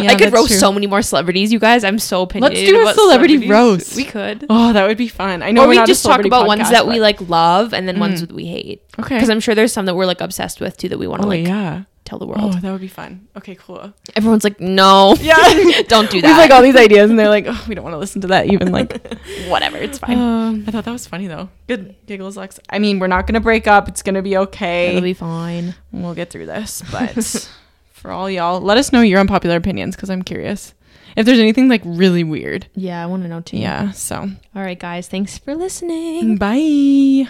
[SPEAKER 1] I could roast so many more celebrities, you guys. I'm so opinionated.
[SPEAKER 2] Let's do a celebrity roast.
[SPEAKER 1] We could.
[SPEAKER 2] Oh, that would be fun. I know.
[SPEAKER 1] Or
[SPEAKER 2] we're
[SPEAKER 1] we
[SPEAKER 2] not a
[SPEAKER 1] just talk
[SPEAKER 2] celebrity
[SPEAKER 1] about ones
[SPEAKER 2] podcast,
[SPEAKER 1] that we like love, and then ones mm. that we hate.
[SPEAKER 2] Okay.
[SPEAKER 1] Because I'm sure there's some that we're like obsessed with too that we want to
[SPEAKER 2] Oh
[SPEAKER 1] like
[SPEAKER 2] yeah.
[SPEAKER 1] Tell the
[SPEAKER 2] Oh,
[SPEAKER 1] world.
[SPEAKER 2] that would be fun. Okay, cool.
[SPEAKER 1] Everyone's like, no,
[SPEAKER 2] Yeah. [LAUGHS]
[SPEAKER 1] don't do [LAUGHS]
[SPEAKER 2] We
[SPEAKER 1] that.
[SPEAKER 2] have like all these ideas, and they're like, oh, we don't want to listen to that. Even like, [LAUGHS]
[SPEAKER 1] whatever, it's fine.
[SPEAKER 2] um, I thought that was funny though. Good giggles, Lex. I mean, we're not gonna break up. It's gonna be okay.
[SPEAKER 1] It'll be fine.
[SPEAKER 2] we'll get through this, but for all y'all. Let us know your unpopular opinions because I'm curious if there's anything like really weird.
[SPEAKER 1] Yeah, I want to know too.
[SPEAKER 2] Yeah. So
[SPEAKER 1] All right, guys. Thanks for listening.
[SPEAKER 2] bye.